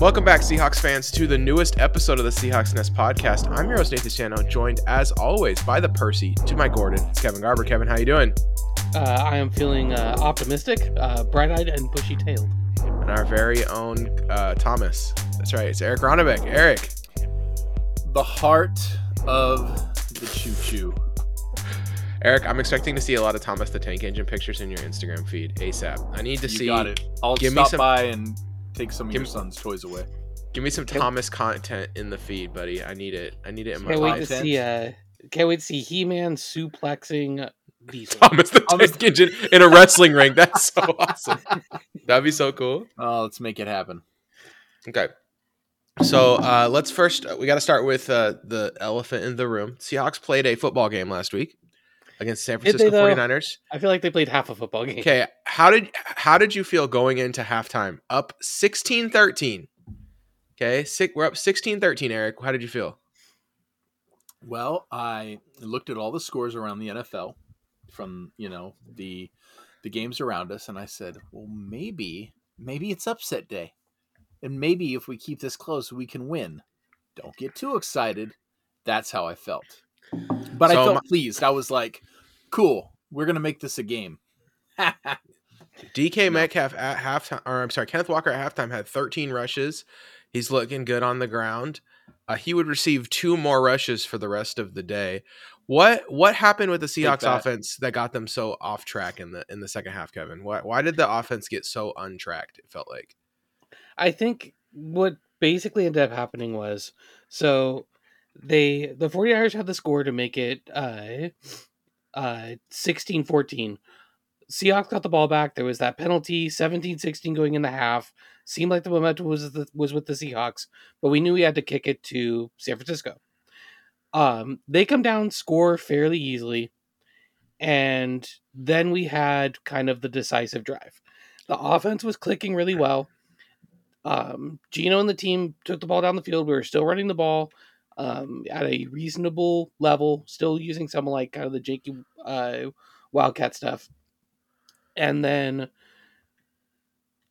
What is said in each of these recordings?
Welcome back, Seahawks fans, to the newest episode of the Seahawks Nest podcast. I'm your host Nathan Sano, joined as always by the Percy to my Gordon. It's Kevin Garber. Kevin, how you doing? Uh, I am feeling uh, optimistic, uh, bright-eyed, and bushy-tailed. And our very own uh, Thomas. That's right. It's Eric Ronnebeck. Eric, the heart of the choo choo. Eric, I'm expecting to see a lot of Thomas the Tank Engine pictures in your Instagram feed ASAP. I need to You see. got it. I'll give me stop some- by and take some of give your me- son's toys away. Give me some Thomas content in the feed, buddy. I need it. I need it in my Can't wait to see. Uh, can't wait to see He-Man suplexing Diesel. Thomas the Thomas- Tank Engine in a wrestling ring. That's so awesome. That'd be so cool. Oh, let's make it happen. Okay. So uh, let's first, we got to start with uh, the elephant in the room. Seahawks played a football game last week against San Did they, Francisco though? 49ers. I feel like they played half a football game. Okay, how did how did you feel going into halftime? Up 16-13. Okay, Sick, we're up 16-13, Eric. How did you feel? Well, I looked at all the scores around the NFL from, you know, the the games around us and I said, "Well, maybe maybe it's upset day. And maybe if we keep this close, we can win." Don't get too excited. That's how I felt. But I felt my- pleased. I was like, "Cool. We're going to make this a game." DK No. Metcalf at halftime, or I'm sorry, Kenneth Walker at halftime had 13 rushes. He's looking good on the ground. Uh, he would receive two more rushes for the rest of the day. What what happened with the Seahawks that. offense that got them so off track in the in the second half, Kevin? Why why did the offense get so untracked? It felt like I think what basically ended up happening was so they the 40 ers had the score to make it uh uh 16-14. Seahawks got the ball back. There was that penalty, 17-16 going in the half. Seemed like the momentum was the, was with the Seahawks, but we knew we had to kick it to San Francisco. Um, they come down, score fairly easily, and then we had kind of the decisive drive. The offense was clicking really well. Um, Geno and the team took the ball down the field. We were still running the ball um, at a reasonable level, still using some like kind of the janky uh, Wildcat stuff. And then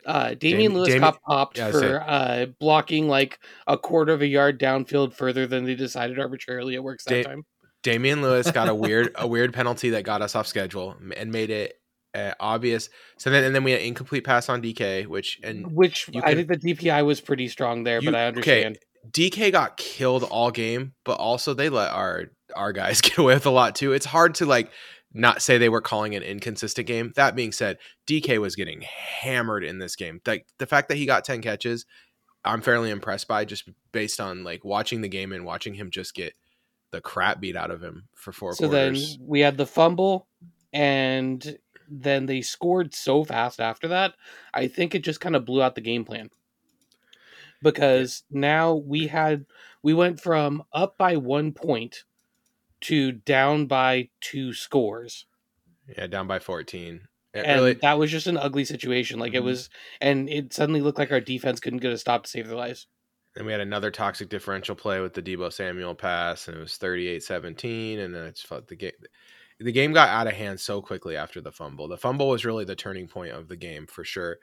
uh, Damien Dami- Lewis Dami- got popped yeah, for uh, blocking like a quarter of a yard downfield further than they decided arbitrarily. It works that Da- time. Damien Lewis got a weird a weird penalty that got us off schedule and made it uh, obvious. So then and then we had incomplete pass on DK, which and Which I could- think the DPI was pretty strong there, You- but I okay, understand. DK got killed all game, but also they let our our guys get away with a lot too. It's hard to like not say they were calling an inconsistent game. That being said, DK was getting hammered in this game. Like the fact that he got 10 catches, I'm fairly impressed by just based on like watching the game and watching him just get the crap beat out of him for four So quarters. then we had the fumble, and then they scored so fast after that. I think it just kind of blew out the game plan because now we had we went from up by one point to down by two scores, yeah, down by 14. It and really that was just an ugly situation. Like it Mhm. was, and it suddenly looked like our defense couldn't get a stop to save their lives. And we had another toxic differential play with the Deebo Samuel pass, and it was 38-17, and then it's felt the game. The game got out of hand so quickly after the fumble. The fumble was really the turning point of the game for sure.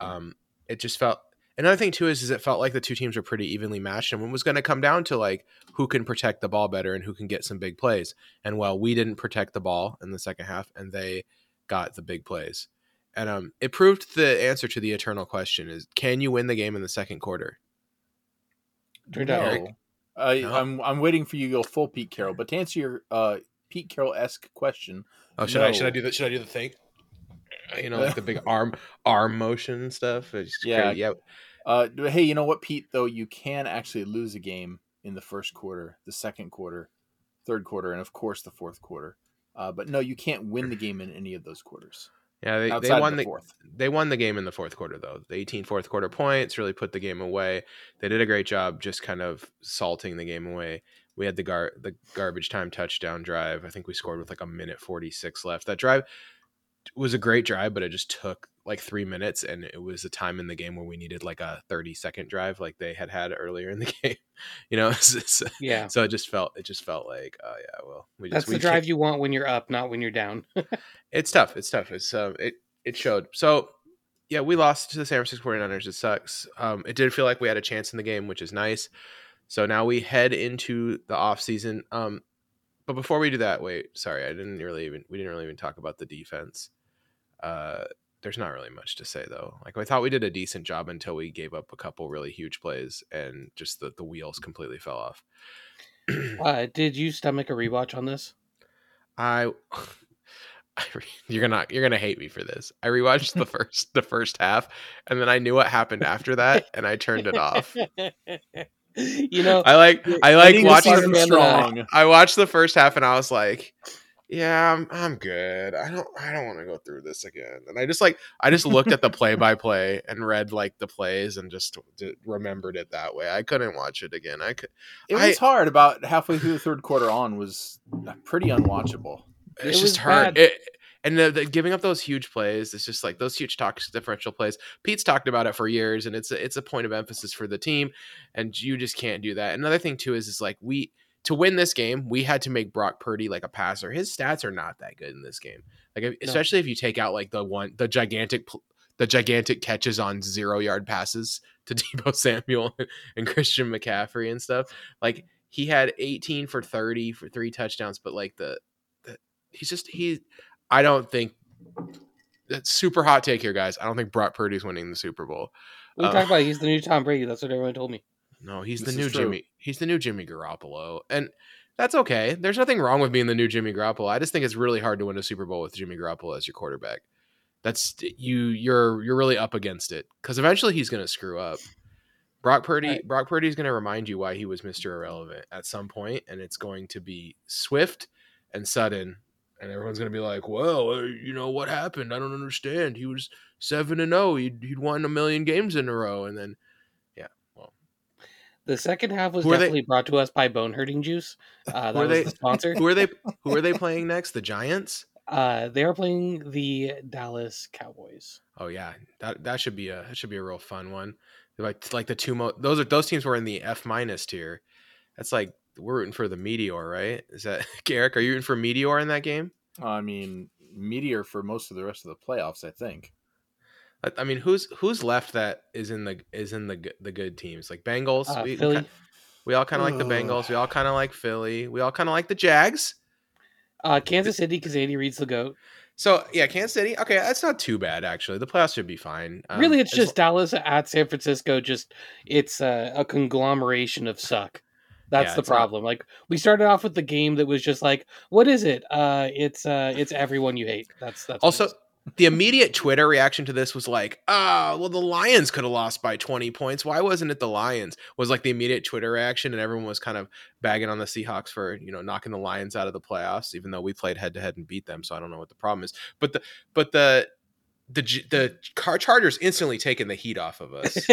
Um, it just felt. Another thing too is, is it felt like the two teams were pretty evenly matched, and it was going to come down to like who can protect the ball better and who can get some big plays. And well, we didn't protect the ball in the second half, and they got the big plays. And um, it proved the answer to the eternal question: is can you win the game in the second quarter? Turned Eric? No. I, No. I'm I'm waiting for you to go full Pete Carroll. But to answer your uh, Pete Carroll esque question, Oh, should I should I do the should I do the thing? You know, like the big arm arm motion stuff. It's Yeah. crazy. yeah. uh, hey, you know what, Pete? Though you can actually lose a game in the first quarter, the second quarter, third quarter, and of course the fourth quarter. Uh, but no, you can't win the game in any of those quarters Yeah, they, they won the, the fourth. they won the game in the fourth quarter though. The 18 fourth quarter points really put the game away. They did a great job just kind of salting the game away. We had the gar the garbage time touchdown drive. I think we scored with like a minute 46 left. That drive was a great drive, but it just took like three minutes, and it was a time in the game where we needed like a 30 second drive, like they had had earlier in the game. You know, it's- Yeah. so it just felt it just felt like oh yeah, well we just That's we the can't- drive you want when you're up, not when you're down. it's tough. It's tough. It's um it it showed. So yeah, we lost to the San Francisco 49ers. It sucks. Um, it did feel like we had a chance in the game, which is nice. So now we head into the off season. Um, but before we do that, wait, sorry, I didn't really even we didn't really even talk about the defense. Uh, there's not really much to say though. Like I thought we did a decent job until we gave up a couple really huge plays and just the, the wheels completely fell off. uh, did you stomach a rewatch on this? I, I re- you're gonna you're gonna hate me for this. I rewatched the first the first half, and then I knew what happened after that, and I turned it off. you know, I like I like watching. season strong. I watched the first half, and I was like, "Yeah, I'm I'm good. I don't I don't want to go through this again." And I just like I just looked at the play by play and read like the plays and just d- remembered it that way. I couldn't watch it again. I could. It I- was hard. About halfway through the third quarter on was uh, pretty unwatchable. It It's was just hard. It, and the, the giving up those huge plays, it's just like those huge toxic differential plays. Pete's talked about it for years, and it's a, it's a point of emphasis for the team, and you just can't do that. Another thing too is is like we to win this game, we had to make Brock Purdy like a passer. His stats are not that good in this game, like if- especially if you take out like the one the gigantic the gigantic catches on zero yard passes to Deebo Samuel and Christian McCaffrey and stuff. Like he had 18 for 30 for three touchdowns, but like the, the he's just he I don't think that's super hot take here, guys. I don't think Brock Purdy's winning the Super Bowl. we Uh, talked about he's the new Tom Brady. That's what everyone told me. No, he's This the new. Jimmy. He's the new Jimmy Garoppolo, and that's okay. There's nothing wrong with being the new Jimmy Garoppolo. I just think it's really hard to win a Super Bowl with Jimmy Garoppolo as your quarterback. That's you. You're you're really up against it because eventually he's going to screw up. Brock Purdy. Right. Brock Purdy is going to remind you why he was Mister Irrelevant at some point, and it's going to be swift and sudden, and everyone's going to be like, "Well, uh, you know what happened? I don't understand. He was seven and zero. He'd he'd won a million games in a row, and then yeah, well, The second half was Who are they- definitely brought to us by Bone Hurting Juice. Uh, that was they- the sponsor. who are they? Who are they playing next? The Giants. Uh, they are playing the Dallas Cowboys. Oh yeah, that that should be a that should be a real fun one. Like like the two mo- those are those teams were in the F minus tier. That's like we're rooting for the Meteor, right? Is that Garrick? Are you rooting for Meteor in that game? I mean, Meteor for most of the rest of the playoffs, I think. I- I mean, who's who's left that is in the is in the the good teams like Bengals? Uh, we, we Philly. ki- we all kind of like the Bengals. We all kind of like Philly. We all kind of like the Jags. Uh, Kansas City because Andy Reid's the goat. So yeah, Kansas City. Okay, that's not too bad actually. The playoffs should be fine. Um, really, it's as just Dallas at San Francisco. Just it's a, a conglomeration of suck. That's Yeah, the it's not- problem. Like we started off with the game that was just like, what is it? Uh, it's uh, it's everyone you hate. That's that's Also, the immediate Twitter reaction to this was like, ah, well, the Lions could have lost by 20 points. Why wasn't it the Lions? Was like the immediate Twitter reaction, and everyone was kind of bagging on the Seahawks for, you know, knocking the Lions out of the playoffs, even though we played head to head and beat them. So I don't know what the problem is. But the, but the, the, the car Chargers instantly taking the heat off of us.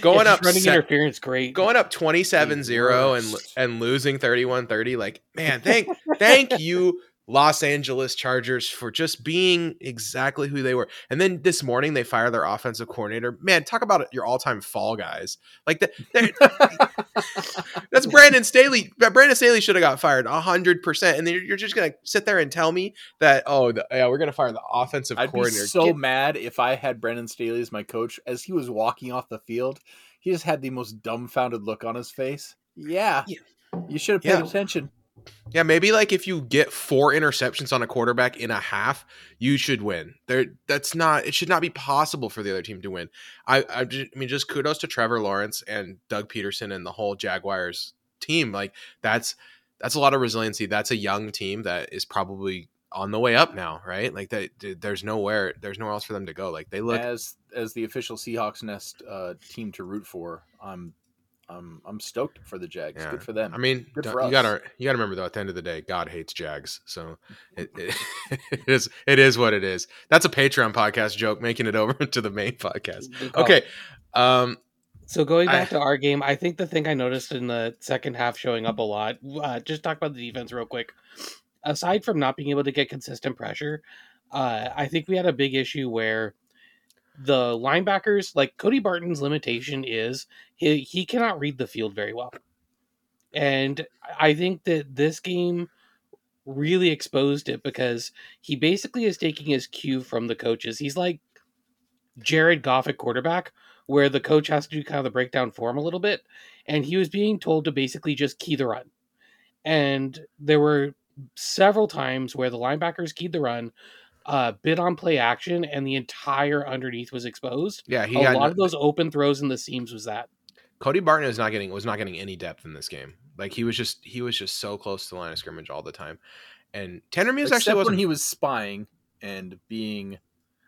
Going up running se- interference, great. Going up 27-0 and and losing 31-30 like man thank thank you Los Angeles Chargers for just being exactly who they were. And then this morning they fire their offensive coordinator. Man, talk about your all-time fall guys. Like that that's Brandon Staley. Brandon Staley should have got fired 100%. And then you're just going to sit there and tell me that oh, the, yeah, we're going to fire the offensive I'd be coordinator. so Get- mad if I had Brandon Staley as my coach. As he was walking off the field, he just had the most dumbfounded look on his face. Yeah, Yeah. you should have paid Yeah. attention. Yeah, maybe like if you get four interceptions on a quarterback in a half, you should win. There, that's not. It should not be possible for the other team to win. I, I, ju- I mean, just kudos to Trevor Lawrence and Doug Pederson and the whole Jaguars team. Like that's that's a lot of resiliency. That's a young team that is probably on the way up now, right? Like that. There's nowhere. There's nowhere else for them to go. Like they look. as as the official Seahawks Nest uh, team to root for, I'm I'm I'm stoked for the Jags. Yeah. Good for them. I mean, Good for you us. gotta you gotta remember though. At the end of the day, God hates Jags, so it, it, it is it is what it is. That's a Patreon podcast joke, making it over to the main podcast. Okay, um, So going back I- to our game, I think the thing I noticed in the second half showing up a lot. Uh, just talk about the defense real quick. Aside from not being able to get consistent pressure, uh, I think we had a big issue where the linebackers, like Cody Barton's limitation is he he cannot read the field very well, and I think that this game really exposed it because he basically is taking his cue from the coaches. He's like Jared Goff at quarterback, where the coach has to do kind of the breakdown for him a little bit, and he was being told to basically just key the run. And there were several times where the linebackers keyed the run, uh, bid on play action, and the entire underneath was exposed. Yeah, he a got lot no- of those open throws in the seams was that. Cody Barton is not getting was not getting any depth in this game. Like he was just he was just so close to the line of scrimmage all the time. And Tanner Muse Except actually wasn't he was spying and being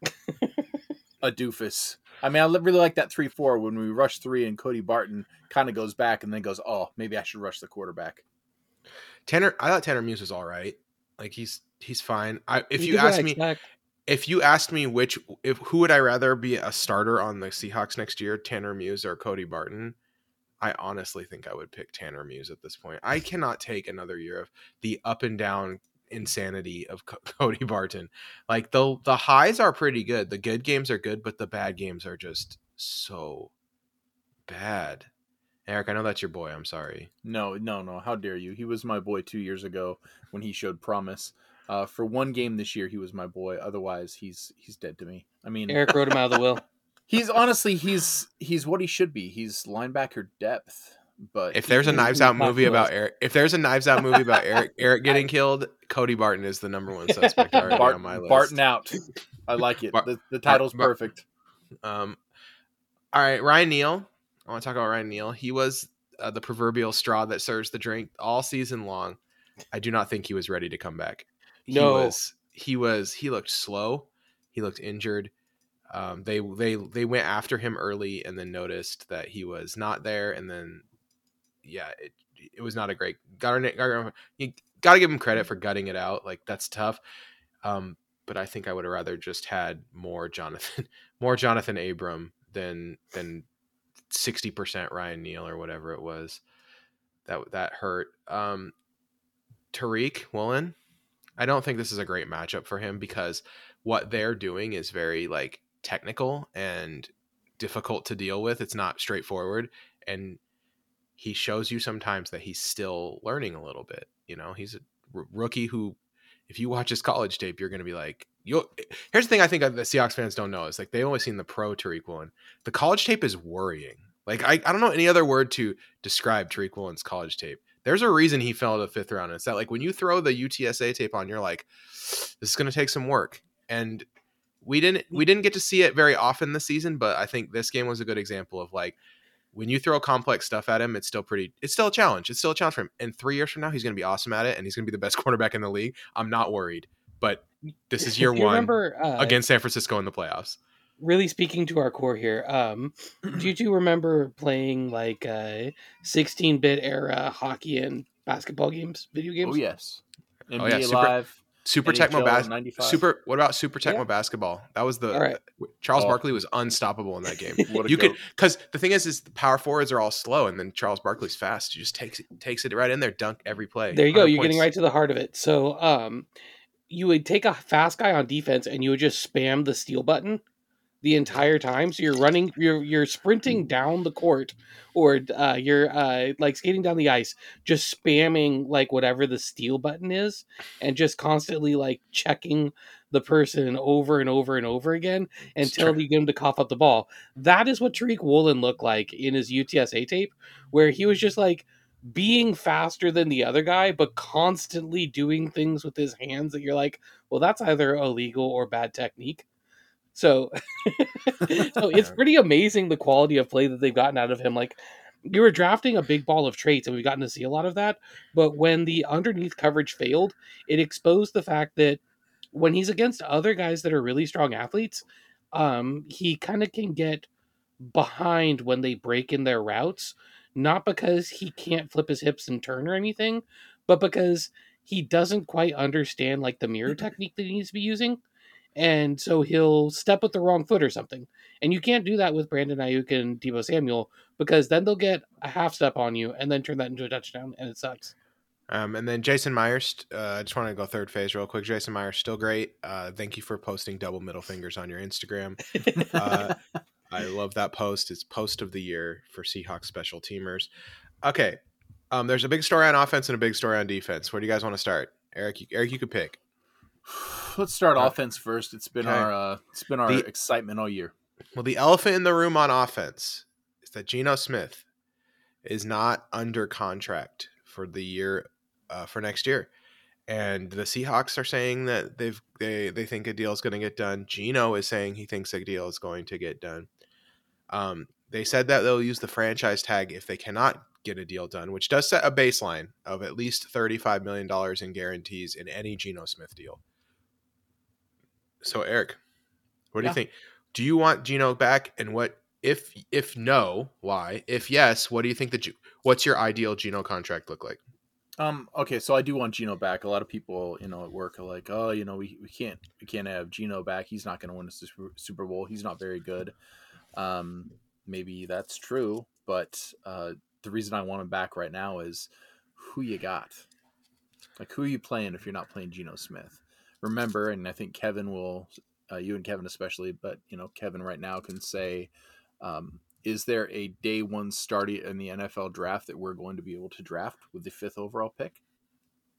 a doofus. I mean, I really like that three four when we rush three and Cody Barton kind of goes back and then goes, "Oh, maybe I should rush the quarterback." Tanner I thought Tanner Muse was all right. Like he's he's fine. I if you I asked me if you asked me which if who would I rather be a starter on the Seahawks next year, Tanner Muse or Cody Barton? I honestly think I would pick Tanner Muse at this point. I cannot take another year of the up and down insanity of Co- Cody Barton. Like the the highs are pretty good. The good games are good, but the bad games are just so bad. Eric, I know that's your boy. I'm sorry. No, no, no. How dare you? He was my boy two years ago when he showed promise. Uh, for one game this year, he was my boy. Otherwise, he's he's dead to me. I mean, Eric wrote him out of the will. he's honestly he's he's what he should be. He's linebacker depth. But If there's a Knives Out movie about close. Eric, if there's a Knives Out movie about Eric Eric getting killed, Cody Barton is the number one suspect already Bart, on my list. Barton out, I like it. Bar- the, the title's Bar- perfect. Um, all right, Ryan Neal. I want to talk about Ryan Neal. He was uh, the proverbial straw that serves the drink all season long. I do not think he was ready to come back. He No. was. He was. He looked slow. He looked injured. Um, they they they went after him early and then noticed that he was not there, and then yeah, it it was not a great. Got you got to give him credit for gutting it out. Like that's tough. Um, but I think I would have rather just had more Johnathan, more Johnathan Abram than than sixty percent Ryan Neal or whatever it was. That that hurt. Um, Tariq Woolen, I don't think this is a great matchup for him because what they're doing is very like technical and difficult to deal with. It's not straightforward, and he shows you sometimes that he's still learning a little bit. You know, he's a r- rookie who, if you watch his college tape, you're going to be like, you. Here's the thing: I think the Seahawks fans don't know is like they've only seen the pro Tariq Woolen. The college tape is worrying. Like I, I don't know any other word to describe Tariq Woolen's college tape. There's a reason he fell to the fifth round. It's that like when you throw the UTSA tape on, you're like, this is to take some work. And we didn't we didn't get to see it very often this season, but I think this game was a good example of like when you throw complex stuff at him, it's still pretty. It's still a challenge. It's still a challenge for him. And three years from now, he's going to be awesome at it, and he's going to be the best quarterback in the league. I'm not worried. But this is year Do you one remember uh, against San Francisco in the playoffs. really speaking to our core here um do you two remember playing like uh 16-bit era hockey and basketball games video games Oh yes, NBA Oh, yeah, Super- Live, Super NHL Tecmo bas- 95. Super. What about Super Tecmo Yeah. basketball? That was the All right. Charles Oh. Barkley was unstoppable in that game. What a you could because the thing is, is the power forwards are all slow, and then Charles Barkley's fast. He just takes it, takes it right in there, dunk every play. there you go you're getting right to the heart of it so um you would take a fast guy on defense and you would just spam the steal button the entire time so you're running you're you're sprinting down the court or uh you're uh like skating down the ice just spamming like whatever the steal button is and just constantly like checking the person over and over and over again until you get him to cough up the ball. That is what Tariq Woolen looked like in his UTSA tape, where he was just like being faster than the other guy, but constantly doing things with his hands that you're like, well, that's either illegal or bad technique. So, so it's pretty amazing the quality of play that they've gotten out of him. Like you were drafting a big ball of traits, and we've gotten to see a lot of that. But when the underneath coverage failed, it exposed the fact that when he's against other guys that are really strong athletes, um, he kind of can get behind when they break in their routes, not because he can't flip his hips and turn or anything, but because he doesn't quite understand like the mirror technique that he needs to be using. And so he'll step with the wrong foot or something. And you can't do that with Brandon Aiyuk and Deebo Samuel because then they'll get a half step on you and then turn that into a touchdown and it sucks. Um, and then Jason Myers, uh, I just want to go third phase real quick. Jason Myers, still great. Uh, thank you for posting double middle fingers on your Instagram. Uh, I love that post. It's post of the year for Seahawks special teamers. Okay, um, there's a big story on offense and a big story on defense. Where do you guys want to start? Eric, you, Eric, you could pick. Let's start Uh, offense first. It's been okay. our uh, it's been our The- excitement all year. Well, the elephant in the room on offense is that Geno Smith is not under contract for the year uh, for next year, and the Seahawks are saying that they've they they think a deal is going to get done. Geno is saying he thinks a deal is going to get done. Um, they said that they'll use the franchise tag if they cannot get a deal done, which does set a baseline of at least thirty-five million dollars in guarantees in any Geno Smith deal. So, Eric, what do Yeah. you think? Do you want Geno back? And what if if no, why? If yes, what do you think that you what's your ideal Geno contract look like? Um. Okay, so I do want Geno back. A lot of people, you know, at work are like, "Oh, you know, we, we can't we can't have Geno back. He's not going to win a Super Bowl. He's not very good." Um. Maybe that's true, but uh, the reason I want him back right now is who you got. Like, who are you playing if you're not playing Geno Smith? Remember, and I think Kevin will, uh, you and Kevin especially, but you know, Kevin right now can say, um, is there a day one starter in the NFL draft that we're going to be able to draft with the fifth overall pick?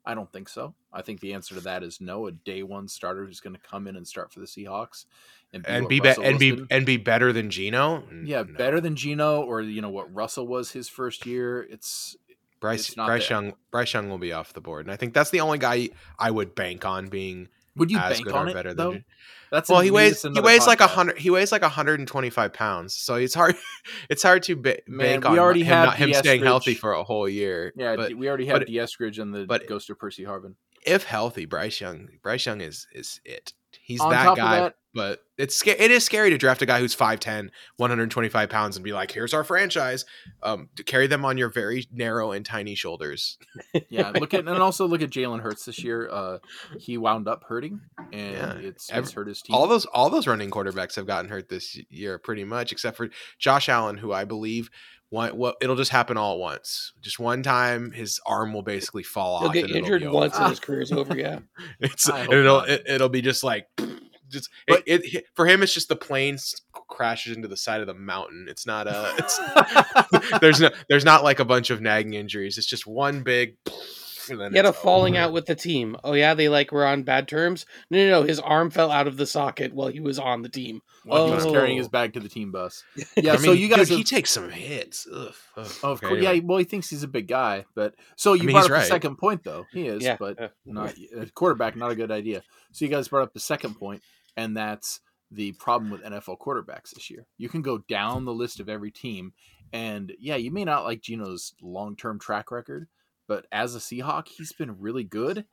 I don't think so. I think the answer to that is no. A day one starter who's going to come in and start for the Seahawks And what be, be and be and be better than Geno? yeah, No. better than Geno or you know what Russell was his first year. It's Bryce it's Bryce there. Young Bryce Young will be off the board, and I think that's the only guy I would bank on being would you bank on it better though? than. That's Well, he weighs he weighs like a hundred. He weighs like 125 pounds, so it's hard. It's hard to ba- Man, bank we on already him, have not, him staying healthy for a whole year. Yeah, but we already have but- D. Eskridge and the but- ghost of Percy Harvin. if healthy, Bryce Young, Bryce Young is is it. He's On that top of guy. that- but it's sca- it is scary to draft a guy who's 5'10", 125 pounds and be like, "Here's our franchise." Um, to carry them on your very narrow and tiny shoulders. Yeah, look at and also look at Jalen Hurts this year. Uh, he wound up hurting, and Yeah, it's, every- it's hurt his team. All those all those running quarterbacks have gotten hurt this year, pretty much, except for Josh Allen, who I believe. One, well, it'll just happen all at once. Just one time, his arm will basically fall He'll off. get and it'll injured once over. and his career's over. Yeah. It's I it'll not. it, it'll be just like just But- it, it for him. It's just the plane crashes into the side of the mountain. It's not a. It's there's no there's not like a bunch of nagging injuries. It's just one big. And then He had a falling over. out with the team. Oh yeah, they like were on bad terms. No, no, no. His arm fell out of the socket while he was on the team. while he was Oh. carrying his bag to the team bus. Yeah, I so you guys, dude, he takes some hits. Ugh, ugh. of Okay, course, yeah. anyway. Well, he thinks he's a big guy, but so you mean, brought he's up the second point, though. He is, Yeah. but not a quarterback. Not a good idea. So you guys brought up the second point, and that's the problem with NFL quarterbacks this year. You can go down the list of every team, and yeah, you may not like Geno's long-term track record, but as a Seahawk, he's been really good,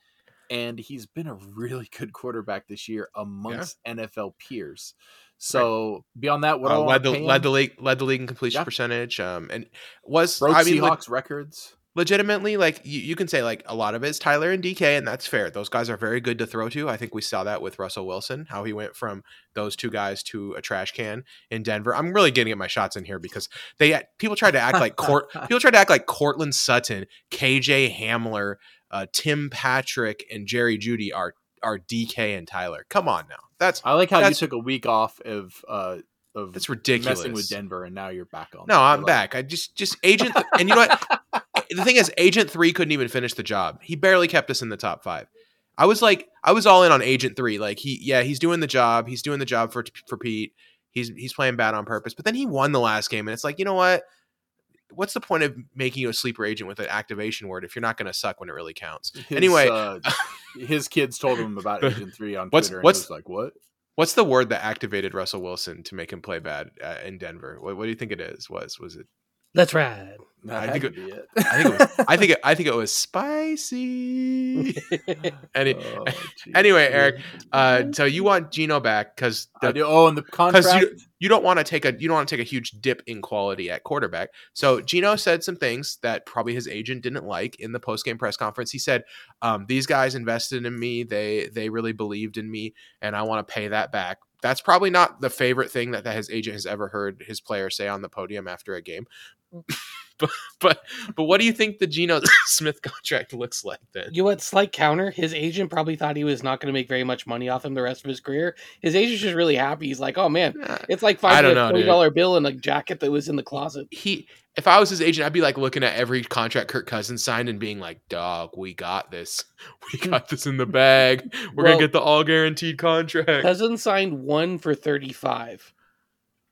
and he's been a really good quarterback this year amongst NFL peers. So beyond that, what Uh, I led the him? led the league led the league in completion Yeah. percentage. Um, and was broke I mean, Seahawks records. Legitimately like you, you can say like a lot of it is Tyler and DK, and that's fair. Those guys are very good to throw to. I think we saw that with Russell Wilson, how he went from those two guys to a trash can in Denver. I'm really getting at my shots in here because they people tried to act like court people tried to act like Courtland Sutton, KJ Hamler, uh, Tim Patrick, and Jerry Jeudy are are DK and Tyler. Come on now, that's I like how you took a week off of uh of that's ridiculous. messing with Denver, and now you're back on. No. I'm love back. I just just agent and you know what? The thing is, Agent Three couldn't even finish the job. He barely kept us in the top five. I was like, I was all in on Agent Three. Like he, yeah, he's doing the job. He's doing the job for for Pete. He's he's playing bad on purpose. But then he won the last game, and it's like, you know what? What's the point of making you a sleeper agent with an activation word if you're not going to suck when it really counts? it. anyway- uh, his kids told him about Agent Three on What's- Twitter, and what's- he was like, "What?" What's the word that activated Russell Wilson to make him play bad uh, in Denver? What, what do you think it is? Was was it? That's right. I think it- it. I think it was. I think it, I think it was spicy. Any, Oh, anyway, Eric, Uh, so you want Geno back because Oh, and the contract. you you don't want to take a you don't want to take a huge dip in quality at quarterback. So Geno said some things that probably his agent didn't like in the post game press conference. He said, um, "These guys invested in me. They they really believed in me, and I want to pay that back." That's probably not the favorite thing that, that his agent has ever heard his player say on the podium after a game. but but but what do you think the Geno Smith contract looks like then? You know what? Slight counter. His agent probably thought he was not going to make very much money off him the rest of his career. His agent's just really happy. He's like, "Oh man, it's like I finding don't a know, twenty dollar bill in a jacket that was in the closet." he if I was his agent, I'd be like looking at every contract Kirk Cousins signed and being like, "Dog, we got this. We got this in the bag. We're Well- gonna get the all guaranteed contract." Cousins signed one for thirty five.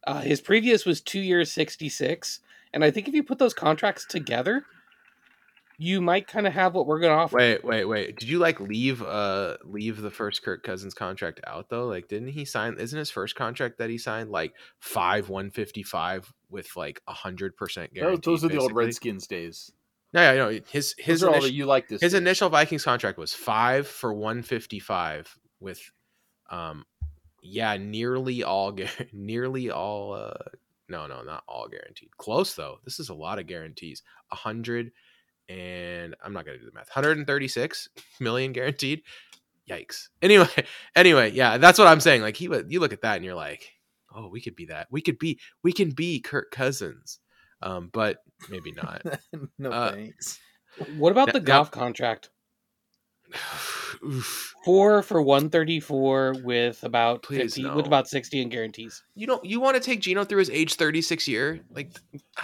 Uh, his previous was two years, 66. And I think if you put those contracts together, you might kind of have what we're going to offer. Wait, wait, wait. Did you like leave uh leave the first Kirk Cousins contract out though? Like didn't he sign isn't his first contract that he signed like 5 155 with like a 100% guarantee? Those, those are the old? Redskins days. No, yeah, no, his his Those all initial, you like this. his year. initial Vikings contract was 5 for 155 with um yeah, nearly all nearly all uh no, no, not all guaranteed. Close though. This is a lot of guarantees. 100 and I'm not going to do the math. 136 million guaranteed. Yikes. Anyway, anyway, yeah, that's what I'm saying. Like he would you look at that and you're like, "Oh, we could be that. We could be we can be Kirk Cousins." Um, but maybe not. no Uh, thanks. What about Now- the now- Goff contract? Oof. Four for 134 with about Please, 50, no. with about 60 in guarantees. You don't you want to take Geno through his age 36 year? Like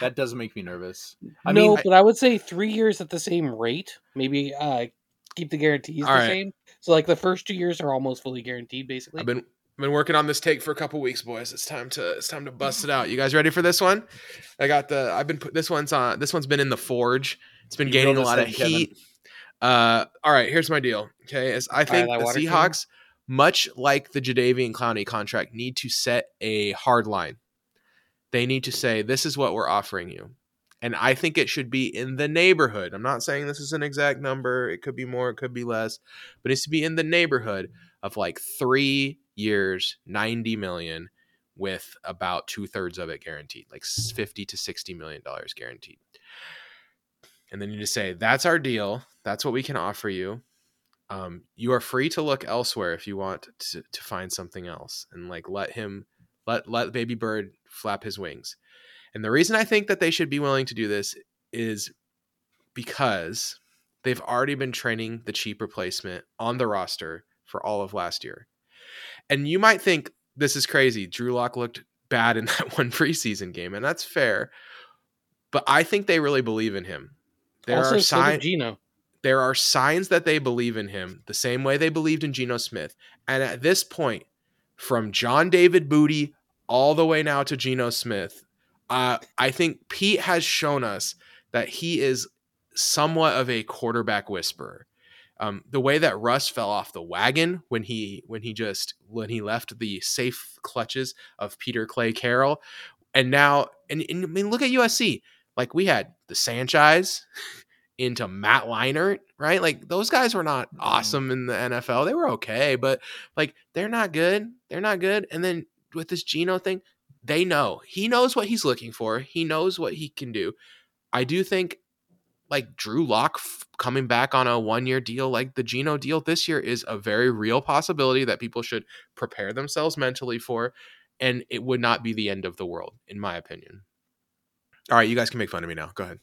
That doesn't make me nervous. I no, mean, but I would say three years at the same rate. Maybe uh, keep the guarantees the right. same. So like the first two years are almost fully guaranteed, basically. I've been been working on this take for a couple weeks, boys. It's time to it's time to bust it out. You guys ready for this one? I got the I've been put this one's on this one's been in the forge. It's been You gaining a lot of heat. Kevin. Uh all right, here's my deal. Okay, is I think the Seahawks, much like the Jadeveon Clowney contract, need to set a hard line. They need to say, this is what we're offering you. And I think it should be in the neighborhood. I'm not saying this is an exact number. It could be more, it could be less, but it needs to be in the neighborhood of like three years, 90 million, with about two thirds of it guaranteed, like 50 to 60 million dollars guaranteed. And then you just say, that's our deal. That's what we can offer you. Um, you are free to look elsewhere if you want to, to find something else and like let him let let baby bird flap his wings. And the reason I think that they should be willing to do this is because they've already been training the cheap replacement on the roster for all of last year. And you might think this is crazy. Drew Lock looked bad in that one preseason game, and that's fair. But I think they really believe in him. There also, are signs Geno. there are signs that they believe in him the same way they believed in Geno Smith. And at this point, from John David Booty all the way now to Geno Smith, uh, I think Pete has shown us that he is somewhat of a quarterback whisperer. Um, the way that Russ fell off the wagon when he when he just when he left the safe clutches of Peter Clay Carroll, and now and, and I mean look at USC. Like we had the Sanchez into Matt Leinart, right? Like those guys were not mm-hmm. awesome in the NFL. They were okay, but like they're not good. They're not good. And then with this Geno thing, they know. He knows what he's looking for. He knows what he can do. I do think like Drew Lock f- coming back on a one year deal, like the Geno deal this year, is a very real possibility that people should prepare themselves mentally for. And it would not be the end of the world, in my opinion. All right, you guys can make fun of me now. Go ahead.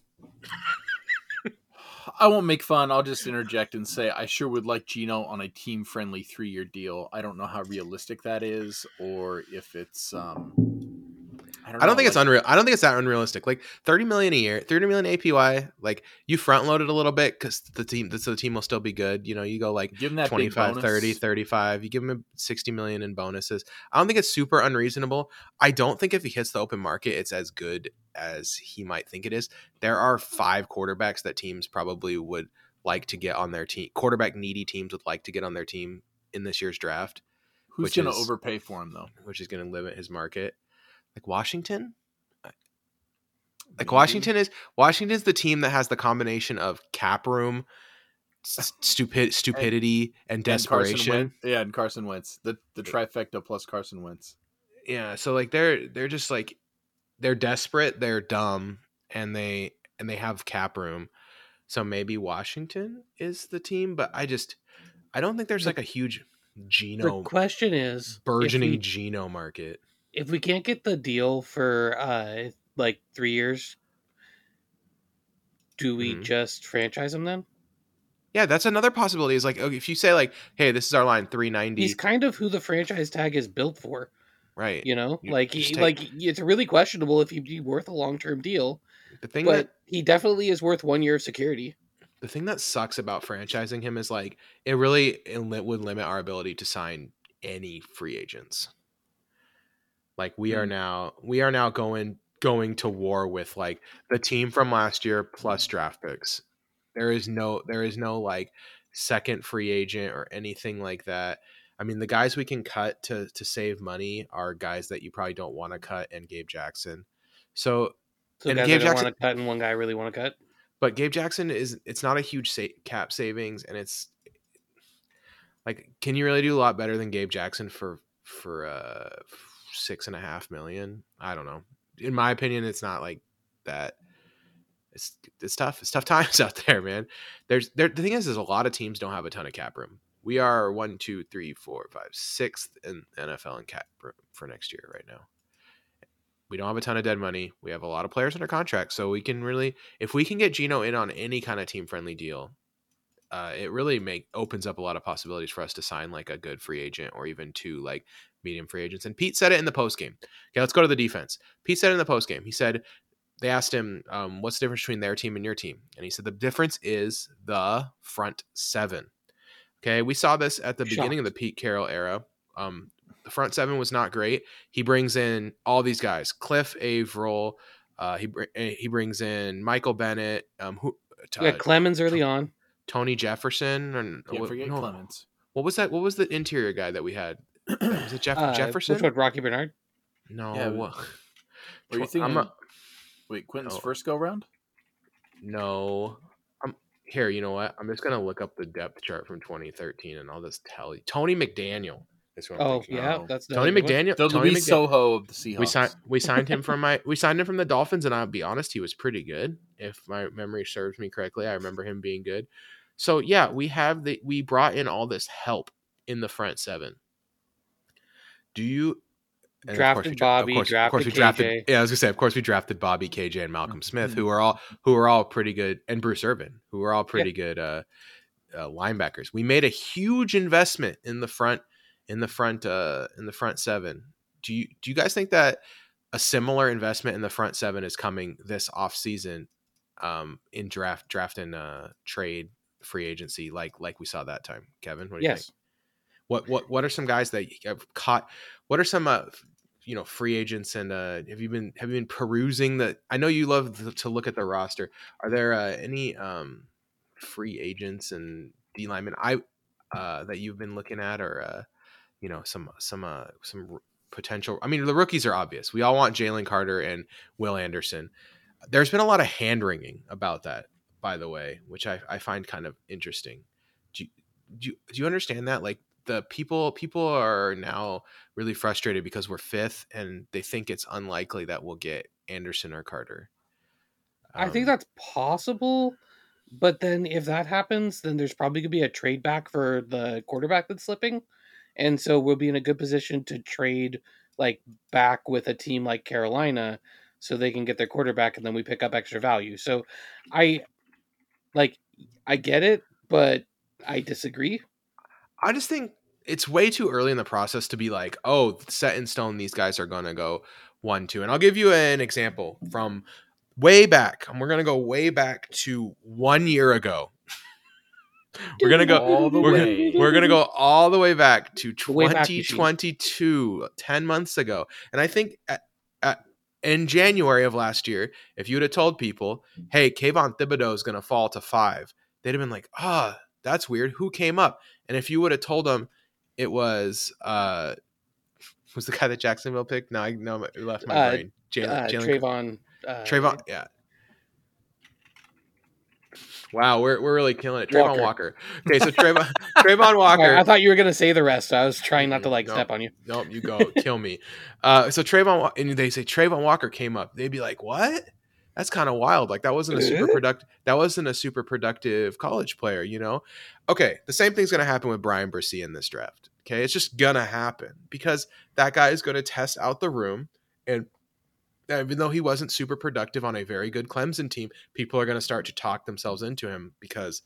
I won't make fun. I'll just interject and say I sure would like Geno on a team friendly three year deal. I don't know how realistic that is, or if it's um. I don't, I don't think it's unreal. I don't think it's that unrealistic. Like 30 million a year, 30 million APY, like you front load it a little bit because the team, so the team will still be good. You know, you go like Give him that 25, 30, 35. You give him 60 million in bonuses. I don't think it's super unreasonable. I don't think if he hits the open market, it's as good as he might think it is. There are five quarterbacks that teams probably would like to get on their team. Quarterback needy teams would like to get on their team in this year's draft, Who's going to overpay for him though? which is going to limit his market. Like Washington, uh, like Maybe. Washington is Washington's the team that has the combination of cap room, stupid stupidity, and And desperation. Wentz- yeah, and Carson Wentz, the the trifecta plus Carson Wentz. yeah, so like they're they're just like they're desperate, they're dumb, and they and they have cap room. So maybe Washington is the team, but I just I don't think there's like a huge The Geno question is, burgeoning Geno market. If we can't get the deal for uh like three years, do we Mhm. just franchise him then? Yeah, that's another possibility. Is like okay, if you say like, hey, this is our line three ninety, He's kind of who the franchise tag is built for. right? You know, You like he, take- like it's really questionable if he'd be worth a long term deal, The thing but that he definitely is worth one year of security. the thing that sucks about franchising him is like it really it would limit our ability to sign any free agents. Like we are Mm. now we are now going going to war with like the team from last year plus draft picks. There is no there is no like second free agent or anything like that. I mean, the guys we can cut to to save money are guys that you probably don't want to cut and Gabe Jackson. So, So And Gabe Jackson- want to cut and one guy I really want to cut. but Gabe Jackson is it's not a huge sa- cap savings and it's like can you really do a lot better than Gabe Jackson for for uh six and a half million? I don't know. In my opinion, it's not like that. It's it's tough. It's tough times out there, man. There's there the thing is, is a lot of teams don't have a ton of cap room. We are one, two, three, four, five, sixth in NFL in cap room for next year right now. We don't have a ton of dead money. We have a lot of players under contract, so we can really, if we can get Geno in on any kind of team friendly deal, uh, it really make opens up a lot of possibilities for us to sign like a good free agent or even two like medium free agents. And Pete said it in the post game. Okay, let's go to the defense. Pete said in the post game, he said they asked him, um, "What's the difference between their team and your team?" And he said the difference is the front seven. Okay, we saw this at the beginning of the Pete Carroll era. Um, the front seven was not great. He brings in all these guys: Cliff Avril. Uh, he br- eh, he brings in Michael Bennett. Um, who? Yeah, Clemons early on. Tony Jefferson and forget no, Clemons. what was that? What was the interior guy that we had? Was it Jeff Uh, Jefferson? Which one? Rocky Bernard. No. Yeah, what- Were you I'm thinking? a- wait, Quentin's Oh. first go round? no. I'm here. You know what? I'm just gonna look up the depth chart from 2013, and I'll just tell you. Tony McDaniel. Is what I'm Oh thinking. yeah, Oh. that's Tony another good one. McDaniel. The Tony Luis McDaniel- Soho of the Seahawks. we signed we signed him from my we signed him from the Dolphins, and I'll be honest, he was pretty good. If my memory serves me correctly, I remember him being good. So yeah, we have the we brought in all this help in the front seven. Do you and of Drafted we Bobby, Of course, of course we drafted drafted. KJ. Yeah, I was gonna say, of course we drafted Bobby, KJ, and Malcolm Smith, Mm-hmm. who are all who are all pretty good, and Bruce Irvin, who are all pretty good uh, uh, linebackers. We made a huge investment in the front in the front uh, in the front seven. Do you do you guys think that a similar investment in the front seven is coming this off season um, in draft draft and uh, trade free agency like like we saw that time? Kevin, what do you think? What what what are some guys that have caught? What are some uh, you know free agents and uh, have you been have you been perusing the? I know you love th- to look at the roster. Are there uh, any um, free agents and D linemen I uh, that you've been looking at, or uh, you know some some uh, some potential? I mean, the rookies are obvious. We all want Jalen Carter and Will Anderson. There's been a lot of hand wringing about that, by the way, which I, I find kind of interesting. Do you, do you, do you understand that? Like the people people are now really frustrated because we're fifth and they think it's unlikely that we'll get Anderson or Carter. I think Um, that's possible, but then if that happens, then there's probably gonna be a trade back for the quarterback that's slipping, and so we'll be in a good position to trade like back with a team like Carolina, so they can get their quarterback, and then we pick up extra value. So, I like I get it, but I disagree. I just think it's way too early in the process to be like, oh, set in stone, these guys are going to go one, two. And I'll give you an example from way back. And we're going to go way back to one year ago. we're going to go. all the we're gonna- way. We're going to go all the way back to way back machine. 2022, 10 months ago. And I think at, at, in January of last year, if you would have told people, hey, Kayvon Thibodeaux is going to fall to five, they'd have been like, ah, that's weird. Who came up? And if you would have told them it was, uh, was the guy that Jacksonville picked? No, I know it left my Uh, brain. Jalen, Uh, Jalen, Trayvon. Uh, Trayvon, yeah. Wow, we're, we're really killing it. Trayvon Walker. Walker. Okay, so Trayvon Trayvon Walker. I thought you were gonna say the rest. So I was trying not to like no. step on you. Nope, you go kill me. Uh, so Trayvon and they say Trayvon Walker came up. They'd be like, "What? That's kind of wild. Like that wasn't a super productive. That wasn't a super productive college player, you know." Okay, the same thing's gonna happen with Bryan Bresee in this draft. Okay, it's just gonna happen because that guy is gonna test out the room, and even though he wasn't super productive on a very good Clemson team, people are gonna start to talk themselves into him because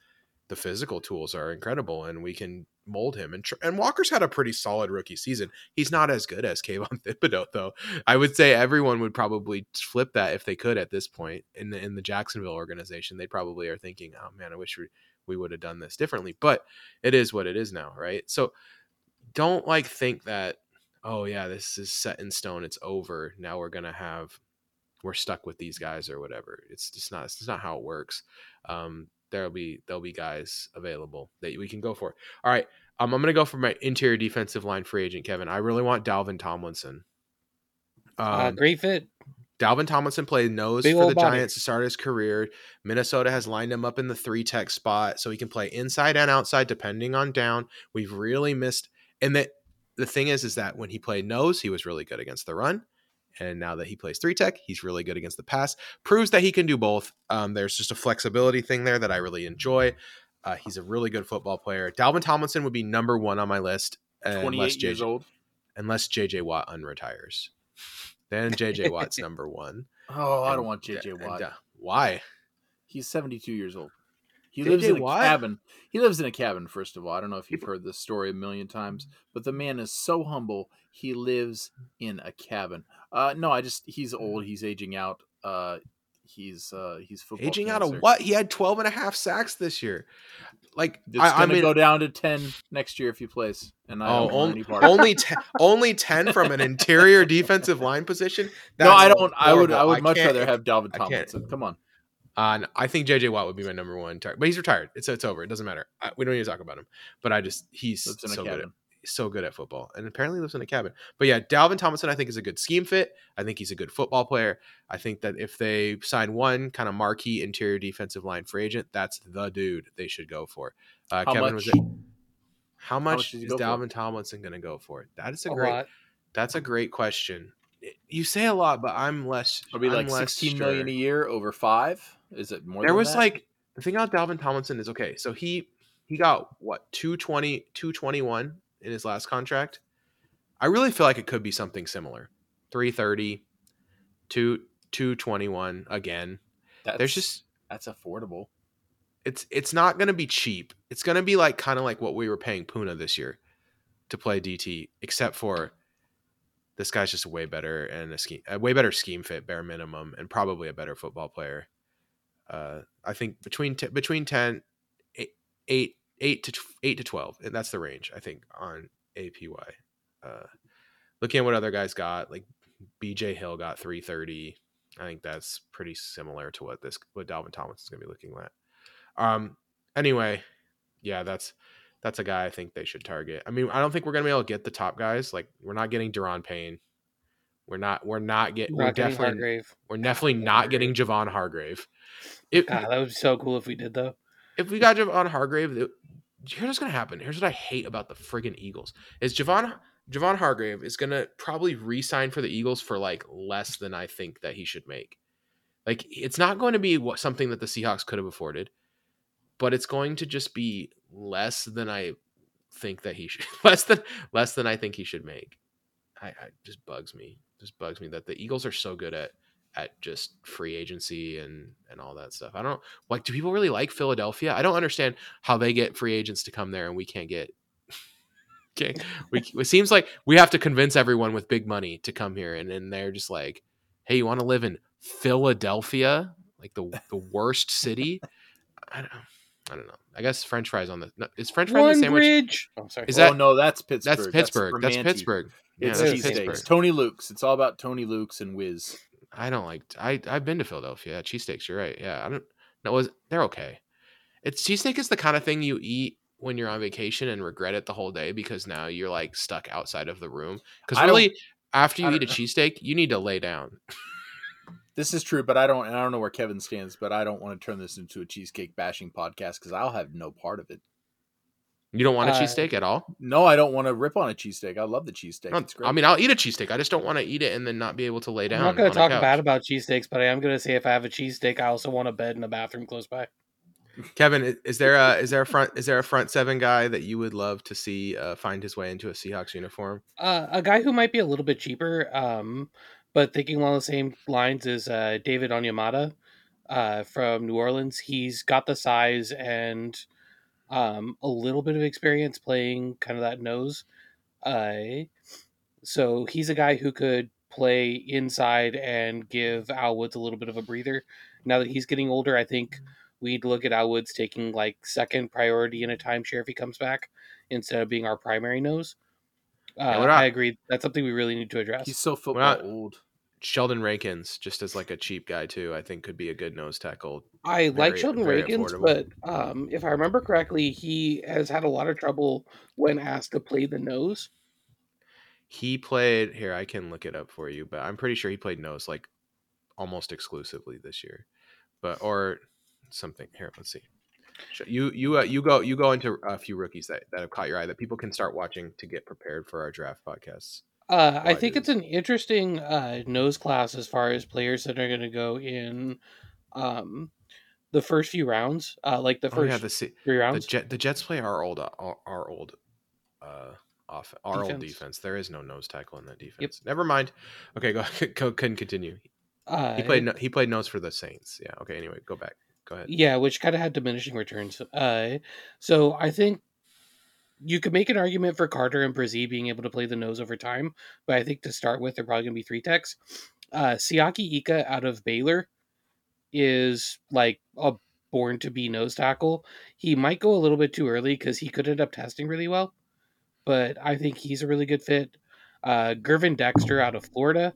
the physical tools are incredible and we can mold him. And, and Walker's had a pretty solid rookie season. He's not as good as Kayvon Thibodeaux, though. I would say everyone would probably flip that if they could at this point in the in the Jacksonville organization. They probably are thinking, "Oh man, I wish we, we would have done this differently." But it is what it is now, right? So don't like think that oh yeah, this is set in stone. It's over. Now we're gonna have we're stuck with these guys or whatever. It's just not it's not how it works. Um, there'll be there'll be guys available that we can go for. All right, um, I'm gonna go for my interior defensive line free agent, Kevin. I really want Dalvin Tomlinson. Um, uh, great fit. Dalvin Tomlinson played nose Big for the body. Giants to start his career. Minnesota has lined him up in the three tech spot, so he can play inside and outside depending on down. We've really missed, and that the thing is, is that when he played nose, he was really good against the run, and now that he plays three tech, he's really good against the pass. Proves that he can do both. Um, there's just a flexibility thing there that I really enjoy. Uh, he's a really good football player. Dalvin Tomlinson would be number one on my list, unless 28 years JJ, old. unless JJ Watt unretires. Then JJ Watt's number one. Oh, I don't want JJ and, Watt. uh, why? He's 72 years old. He JJ lives in a Watt? cabin. He lives in a cabin, first of all. I don't know if you've heard this story a million times, but the man is so humble. He lives in a cabin. Uh, no, I just, he's old. He's aging out. Uh, he's, uh, he's football Aging out of what? He had 12 and a half sacks this year. Like, It's I, I gonna mean, go down to 10 next year if he plays. And I oh, don't only, any part only, 10, only 10 from an interior defensive line position? No, I don't. I would. I horrible. would much rather have Dalvin I. Tomlinson. Come on. Uh, I think JJ Watt would be my number one target, but he's retired. It's it's over. It doesn't matter. I, we don't need to talk about him. But I just he's Lives in a so good at so good at football, and apparently lives in a cabin. But yeah, Dalvin Tomlinson, I think is a good scheme fit. I think he's a good football player. I think that if they sign one kind of marquee interior defensive line free agent, that's the dude they should go for. Uh, How Kevin much? was it? How much, much is go for? Dalvin Tomlinson going to go for? That is a, A great. lot. That's a great question. You say a lot, but I'm less. It'll be I'm like less 16 million sure. a year over five. Is it more? there was that? like the thing about Dalvin Tomlinson is okay. So he he got what 220 221 in his last contract. I really feel like it could be something similar. 330 2 221 again. that's, There's just that's affordable. it's it's not going to be cheap. It's going to be like kind of like what we were paying Poona this year to play DT except for this guy's just way better and a scheme a way better scheme fit bare minimum and probably a better football player. Uh, I think between t- between 10 eight, 8 8 to 8 to 12 and that's the range I think on APY. Uh, looking at what other guys got like BJ Hill got 330. I think that's pretty similar to what this what Dalvin Thomas is going to be looking at. Um. Anyway, yeah, that's that's a guy I think they should target. I mean, I don't think we're gonna be able to get the top guys. Like, we're not getting Daron Payne. We're not. We're not getting. We're getting definitely. Hargrave. We're definitely not getting Javon Hargrave. God, that would be so cool if we did though. if we got Javon Hargrave, it- here's what's gonna happen. Here's what I hate about the friggin' Eagles is Javon Javon Hargrave is gonna probably re-sign for the Eagles for like less than I think that he should make. Like it's not going to be what something that the Seahawks could have afforded, but it's going to just be less than I think that he should less than less than I think he should make. I, I just bugs me. Just bugs me that the Eagles are so good at at just free agency and and all that stuff. I don't like do people really like Philadelphia? I don't understand how they get free agents to come there and we can't get Okay. We it seems like we have to convince everyone with big money to come here and then they're just like, "Hey, you want to live in Philadelphia? Like the the worst city?" I don't I don't know. I guess french fries on the no, Is french fries on One the sandwich? bridge. Oh, sorry. Is oh that- no, that's Pittsburgh. That's Pittsburgh. That's, Primanti. Pittsburgh. It's that's cheesesteaks. cheesesteaks. Pittsburgh. Tony Luke's. It's all about Tony Luke's and Whiz. I don't like. I I've been to Philadelphia. Yeah, cheesesteaks. You're right. Yeah, I don't. No, was they're okay. It's cheesesteak is the kind of thing you eat when you're on vacation and regret it the whole day because now you're like stuck outside of the room. Because really, after you eat a don't- cheesesteak, you need to lay down. This is true, but I don't. And I don't know where Kevin stands, but I don't want to turn this into a cheesecake bashing podcast because I'll have no part of it. You don't want a Uh, cheesesteak at all. No, I don't want to rip on a cheesesteak. I love the cheesesteak. No, It's great. I mean, I'll eat a cheesesteak. I just don't want to eat it and then not be able to lay down. I'm not going to a talk bad about cheesesteaks, but I am going to say if I have a cheesesteak, I also want a bed and a bathroom close by. Kevin, is there a is there a front is there a front seven guy that you would love to see uh, find his way into a Seahawks uniform? Uh, a guy who might be a little bit cheaper, um, but thinking along the same lines is uh, David Onyemata uh, from New Orleans. He's got the size and um, a little bit of experience playing kind of that nose. Uh, so he's a guy who could play inside and give Al Woods a little bit of a breather. Now that he's getting older, I think we'd look at Al Woods taking like second priority in a timeshare if he comes back instead of being our primary nose. Uh, what about- I agree. That's something we really need to address. He's so football not- old. Sheldon Rankins, just as like a cheap guy too, I think could be a good nose tackle. I like Sheldon Rankins, affordable. but um, if I remember correctly, he has had a lot of trouble when asked to play the nose. He played here. I can look it up for you, but I'm pretty sure he played nose like almost exclusively this year, but or something. Here, let's see. You you uh, you go you go into a few rookies that, that have caught your eye that people can start watching to get prepared for our draft podcasts. Uh, I think it's an interesting uh, nose class as far as players that are going to go in um, the first few rounds, uh, like the Oh first yeah, the three the rounds. Jet the Jets play our old our, our old uh off our old Defense. defense. There is no nose tackle in that defense. Never mind. Okay, go go couldn't continue. uh, He played no- he played nose for the Saints. Yeah. Okay. Anyway, go back. Go ahead. Yeah, which kind of had diminishing returns. Uh, so I think you could make an argument for Carter and Bresee being able to play the nose over time, but I think to start with, they're probably going to be three techs. Uh, Siaki Ika out of Baylor is like a born to be nose tackle. He might go a little bit too early because he could end up testing really well, but I think he's a really good fit. Uh, Gervon Dexter out of Florida.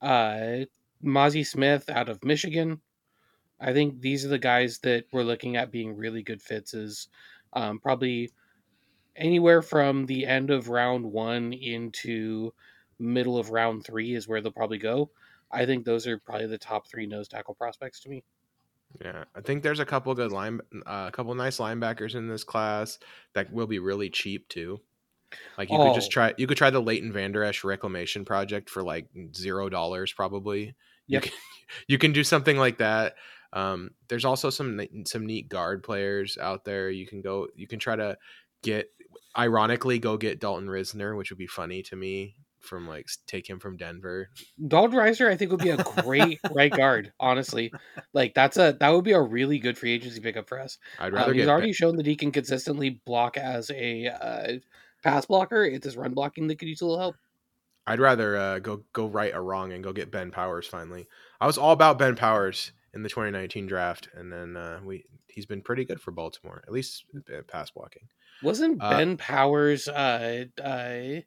Uh, Mazi Smith out of Michigan. I think these are the guys that we're looking at being really good fits. Is um, probably anywhere from the end of round one into middle of round three is where they'll probably go. I think those are probably the top three nose tackle prospects to me. Yeah, I think there's a couple good line, uh, a couple nice linebackers in this class that will be really cheap too. Like you could just Oh. try, you could try the Leighton Vander Esch reclamation project for like zero dollars probably. Yep. You can, you can do something like that. Um, there's also some some neat guard players out there. You can go, you can try to get, ironically, go get Dalton Risner, which would be funny to me. From like take him from Denver. Dalton Risner, I think, would be a great right guard. Honestly, like that's a that would be a really good free agency pickup for us. I'd Um, rather he's get already Ben- shown that he can consistently block as a uh, pass blocker. It's his run blocking that could use a little help. I'd rather uh, go go right or wrong and go get Ben Powers finally. I was all about Ben Powers in the 2019 draft, and then uh, we he's been pretty good for Baltimore, at least uh, pass blocking. Wasn't Uh, Ben Powers uh, uh,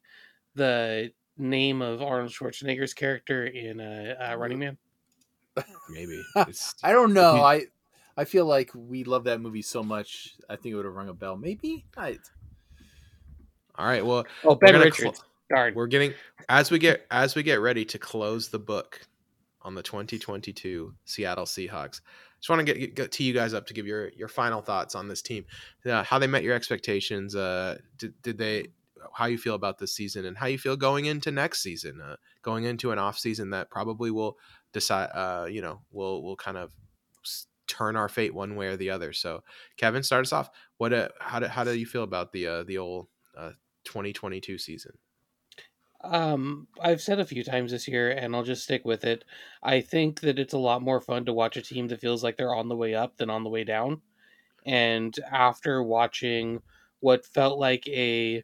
the name of Arnold Schwarzenegger's character in uh, uh, Running Man? Maybe it's I don't know. I I feel like we love that movie so much. I think it would have rung a bell. Maybe. I, all right. Well, Oh, Ben Richards. clo- Darn. we're getting as we get as we get ready to close the book on the 2022 Seattle Seahawks. Just want to get, get to you guys up to give your your final thoughts on this team, uh, how they met your expectations. Uh, did, did they? How you feel about this season and how you feel going into next season, uh, going into an off season that probably will decide. Uh, you know, will will kind of turn our fate one way or the other. So, Kevin, start us off. What? Uh, how do how do you feel about the uh, the old uh, 2022 season? Um, I've said a few times this year, and I'll just stick with it. I think that it's a lot more fun to watch a team that feels like they're on the way up than on the way down. And after watching what felt like a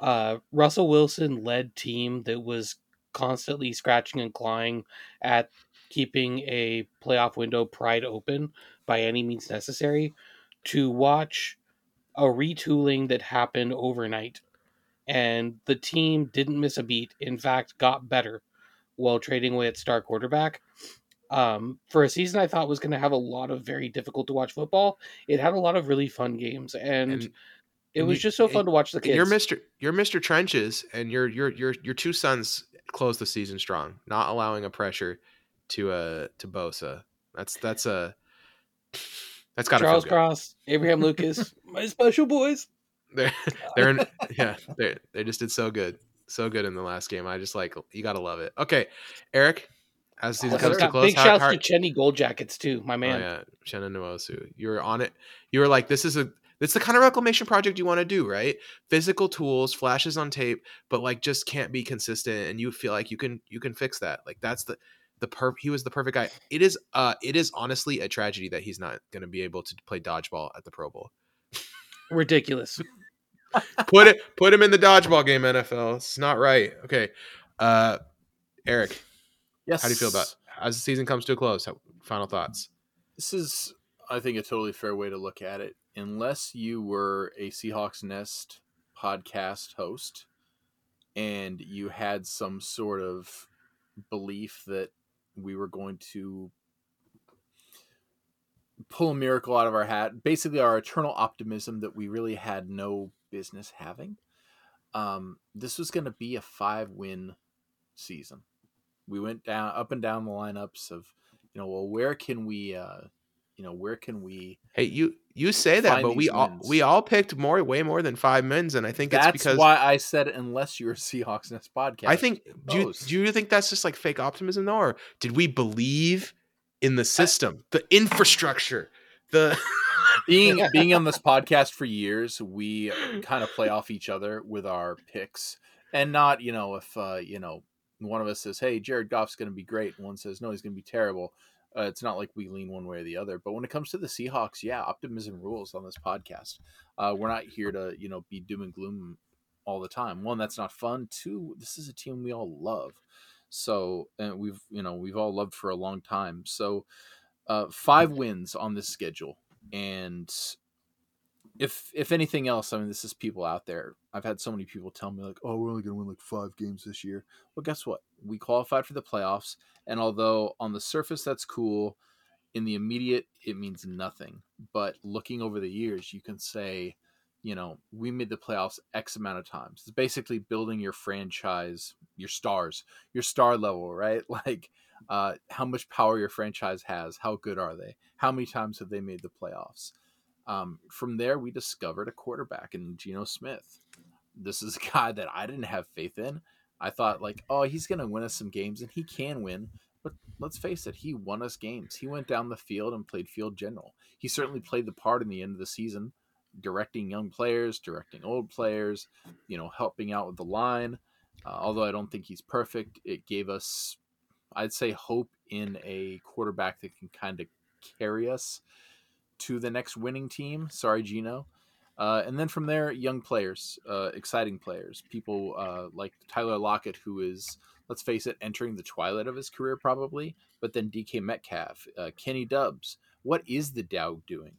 uh, Russell Wilson led team that was constantly scratching and clawing at keeping a playoff window pried open by any means necessary, to watch a retooling that happened overnight and the team didn't miss a beat. In fact, got better while trading away its star quarterback. Um, for a season I thought was going to have a lot of very difficult to watch football, it had a lot of really fun games, and, And- it and was you- just so fun to watch the kids. You're Mr. You're Mr. Trenches, and your your your your two sons closed the season strong, not allowing a pressure to uh to Bosa. That's that's a that's got Charles. Cross, Abraham Lucas, my special boys. They're they're in, yeah they they just did so good, so good in the last game. I just like you got to love it. Okay, Eric, as the season Also comes to close, big how- shouts how- to Chenny Gold Jackets too, my man. Oh yeah, Shannon Nwosu. You were on it. You were like, this is a it's the kind of reclamation project you want to do, right? Physical tools, flashes on tape, but like just can't be consistent, and you feel like you can you can fix that. Like that's the the perf. He was the perfect guy. It is uh it is honestly a tragedy that he's not going to be able to play dodgeball at the Pro Bowl. Ridiculous. Put it put him in the dodgeball game, NFL. It's not right. Okay, uh, Eric, yes. how do you feel about as the season comes to a close? How, final thoughts. This is, I think, a totally fair way to look at it. Unless you were a Seahawks Nest podcast host, and you had some sort of belief that we were going to pull a miracle out of our hat. Basically, our eternal optimism that we really had no business having. Um, this was going to be a five win season. We went down up and down the lineups of, you know, well, where can we, uh, you know, where can we? Hey, you you say that, but we these all wins. we all picked more, way more than five wins, and I think That's it's because why I said unless you're a Seahawks Nest podcast. I think do you, do you think that's just like fake optimism though, or did we believe in the system, the infrastructure, the being being on this podcast for years, we kind of play off each other with our picks, and not you know if uh, you know one of us says, "Hey, Jared Goff's going to be great," and one says, "No, he's going to be terrible." Uh, it's not like we lean one way or the other. But when it comes to the Seahawks, yeah, optimism rules on this podcast. Uh, we're not here to you know be doom and gloom all the time. One, that's not fun. Two, this is a team we all love. So and we've you know we've all loved for a long time. So uh, five wins on this schedule, and if if anything else, I mean, this is people out there. I've had so many people tell me like, "Oh, we're only going to win like five games this year." Well, guess what? We qualified for the playoffs, and although on the surface that's cool, in the immediate it means nothing. But looking over the years, you can say, you know, we made the playoffs X amount of times. It's basically building your franchise, your stars, your star level, right? Like uh, how much power your franchise has, how good are they, how many times have they made the playoffs. Um, from there, we discovered a quarterback in Geno Smith. This is a guy that I didn't have faith in. I thought like, oh, he's going to win us some games, and he can win. But let's face it, he won us games. He went down the field and played field general. He certainly played the part in the end of the season, directing young players, directing old players, you know, helping out with the line. Uh, although I don't think he's perfect, it gave us, I'd say, hope in a quarterback that can kind of carry us to the next winning team. Sorry, Geno. Uh, and then from there, young players, uh, exciting players, people uh, like Tyler Lockett, who is, let's face it, entering the twilight of his career probably. But then DK Metcalf, uh, Kenny Dubbs. What is the Dow doing?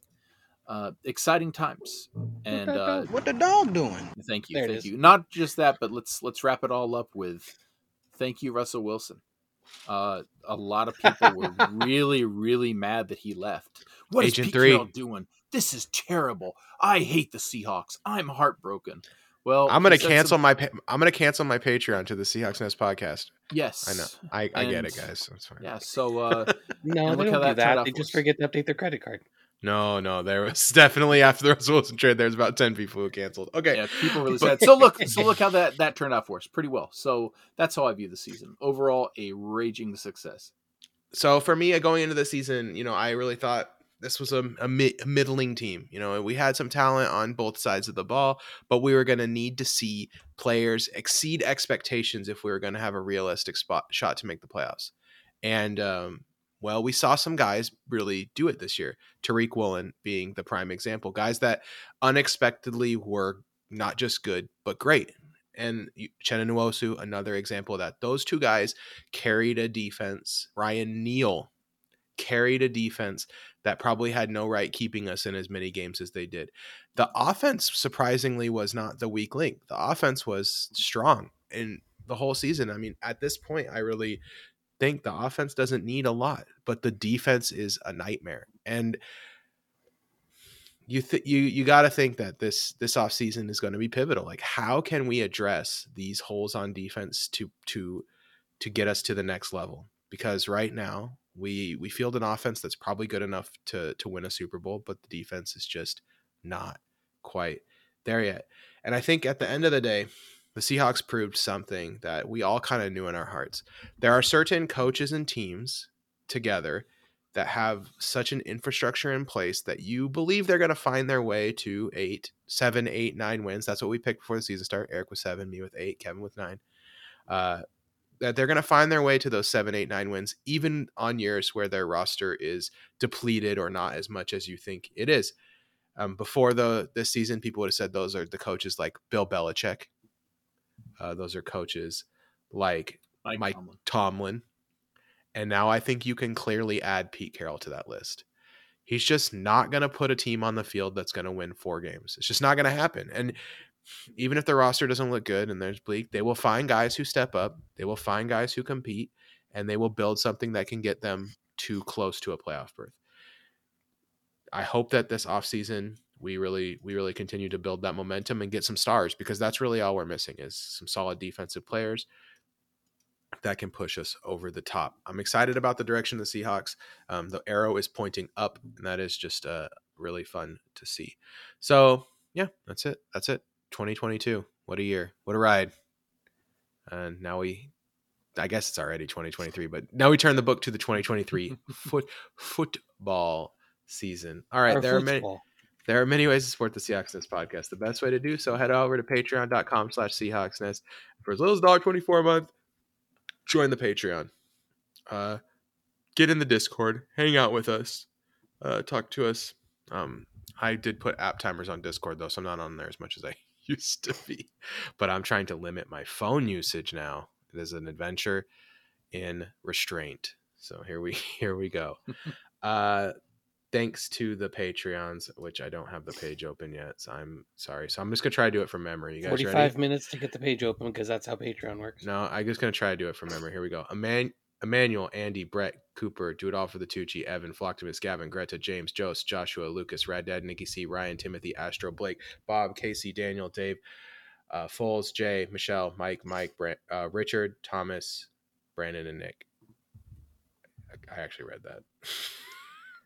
Uh, exciting times, and uh, What the dog doing? thank you, There thank you. Not just that, but let's let's wrap it all up with thank you, Russell Wilson. Uh, a lot of people were really, really mad that he left. What is Agent Pete three. Carroll doing? This is terrible. I hate the Seahawks. I'm heartbroken. Well, I'm gonna cancel some- my pa- I'm gonna cancel my Patreon to the Seahawks Nest podcast. Yes, I know. I, I get it, guys. That's fine. Yeah. So uh, No, And they look don't do that turned that. They just forget to update their credit card. No, no, there was definitely after the Russell Wilson trade, there's about ten people who canceled. Okay, yeah, people really sad. So look, so look how that that turned out for us. Pretty well. So that's how I view the season. Overall, a raging success. so for me uh, going into the season, you know, I really thought this was a, a middling team. You know, we had some talent on both sides of the ball, but we were going to need to see players exceed expectations if we were going to have a realistic spot shot to make the playoffs. And um, well, we saw some guys really do it this year. Tariq Woolen being the prime example, guys that unexpectedly were not just good but great. And Chenna Nwosu, another example that. Those two guys carried a defense. Ryan Neal carried a defense that probably had no right keeping us in as many games as they did. The offense, surprisingly, was not the weak link. The offense was strong in the whole season. I mean, at this point, I really think the offense doesn't need a lot, but the defense is a nightmare. And you th- you you got to think that this this offseason is going to be pivotal. Like how can we address these holes on defense to to to get us to the next level? Because right now, we we field an offense that's probably good enough to to win a Super Bowl, but the defense is just not quite there yet. And I think at the end of the day, the Seahawks proved something that we all kind of knew in our hearts. There are certain coaches and teams together that have such an infrastructure in place that you believe they're going to find their way to eight, seven, eight, nine wins. That's what we picked before the season start. Eric with seven, me with eight, Kevin with nine. Uh, that they're going to find their way to those seven, eight, nine wins, even on years where their roster is depleted or not as much as you think it is. Um, before the this season, people would have said those are the coaches like Bill Belichick. Uh, those are coaches like Mike, Mike Tomlin. Tomlin. And now I think you can clearly add Pete Carroll to that list. He's just not going to put a team on the field that's going to win four games. It's just not going to happen. And even if the roster doesn't look good and there's bleak, they will find guys who step up. They will find guys who compete, and they will build something that can get them too close to a playoff berth. I hope that this offseason we really we really continue to build that momentum and get some stars because that's really all we're missing is some solid defensive players that can push us over the top. I'm excited about the direction of the Seahawks. Um, the arrow is pointing up, and that is just uh, really fun to see. So yeah, that's it. That's it. 2022. What a year. What a ride. And now we I guess it's already 2023, but now we turn the book to the 2023 foot football season. All right, Our there are many football. There are many ways to support the Seahawks Nest podcast. The best way to do so, head over to patreon.com slash Seahawks Nest. For as little as $1.24 a month, join the Patreon. Uh, get in the Discord, hang out with us, uh, talk to us. Um, I did put app timers on Discord though, so I'm not on there as much as I used to be. But I'm trying to limit my phone usage now. It is an adventure in restraint. So here we here we go. uh thanks to the Patreons, which I don't have the page open yet. So I'm sorry. So I'm just gonna try to do it from memory. You guys 45 ready? minutes to get the page open because that's how Patreon works. No, I'm just gonna try to do it from memory. Here we go. Eman- Emmanuel, Andy, Brett, Cooper, do it all for the Tucci, Evan, Flocktimus, Gavin, Greta, James, Jost, Joshua, Lucas, Rad Dad, Nikki C, Ryan, Timothy, Astro, Blake, Bob, Casey, Daniel, Dave, uh, Foles, Jay, Michelle, Mike, Mike, Brent, uh, Richard, Thomas, Brandon, and Nick. I- I actually read that.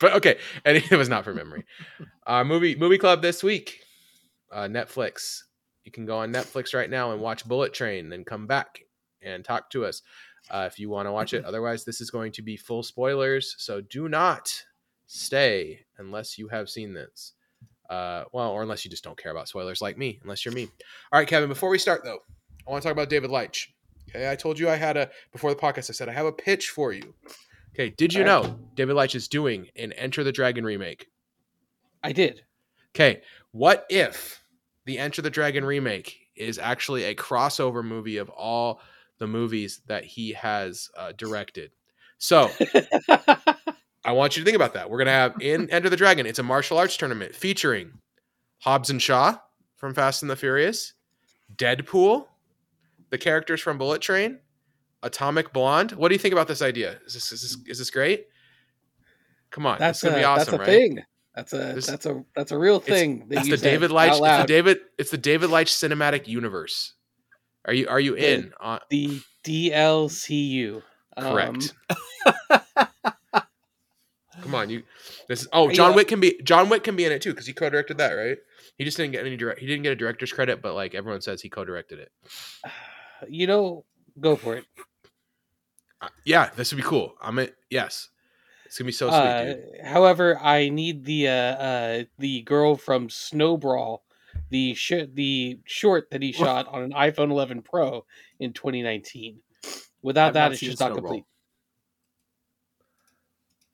but okay, and it was not from memory. Uh, movie movie club this week. Uh, Netflix. You can go on Netflix right now and watch Bullet Train, then come back and talk to us uh, if you want to watch it. Otherwise, this is going to be full spoilers, so do not stay unless you have seen this. Uh, well, or unless you just don't care about spoilers like me, unless you're me. All right, Kevin. Before we start, though, I want to talk about David Leitch. Okay, I told you I had a before the podcast. I said I have a pitch for you. Okay, did you know David Leitch is doing an Enter the Dragon remake? I did. Okay, what if the Enter the Dragon remake is actually a crossover movie of all the movies that he has uh, directed? So I want you to think about that. We're gonna have in Enter the Dragon. It's a martial arts tournament featuring Hobbs and Shaw from Fast and the Furious, Deadpool, the characters from Bullet Train, Atomic Blonde. What do you think about this idea? Is this is this, is this great? Come on, that's gonna a, be awesome, that's a right? thing. That's a that's a that's a real thing. that That's you the David Leitch. It's the. David. It's the David Leitch cinematic universe. Are you are you in? Uh, the DLCU. correct. Um, Come on, you. This is. Oh, John Yeah. Wick can be. John Wick can be in it too because he co-directed that, right? He just didn't get any direct. He didn't get a director's credit, but like everyone says, he co-directed it. you know, go for it. Uh, yeah, this would be cool. I'm in. Yes, it's gonna be so sweet, Uh, dude. however, I need the uh, uh, the girl from Snow Brawl, the sh- the short that he shot on an iPhone 11 Pro in 2019. Without I've that, it's just not Snowball. complete.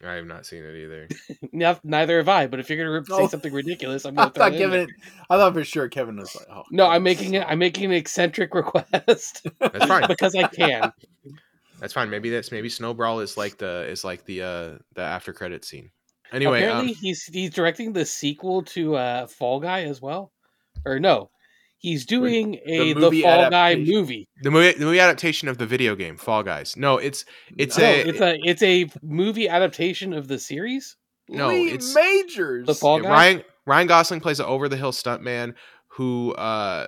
I have not seen it either. No, neither have I. But if you're gonna say Oh. something ridiculous, I'm I gonna throw thought it in Kevin. there. I thought for sure Kevin was like, "Oh No, I'm making it. I'm making an eccentric request That's fine. because I can. That's fine. Maybe that's maybe Snow Brawl is like the is like the uh the after credit scene. Anyway, Apparently, um, he's he's directing the sequel to uh, Fall Guy as well, or no, he's doing a the, movie Fall Guy movie. the movie the movie adaptation of the video game Fall Guys. No, it's it's No, a it's a it's a movie adaptation of the series. no, Lee it's- Majors. The Fall Yeah, Guy. Ryan Ryan Gosling plays an over the hill stuntman who uh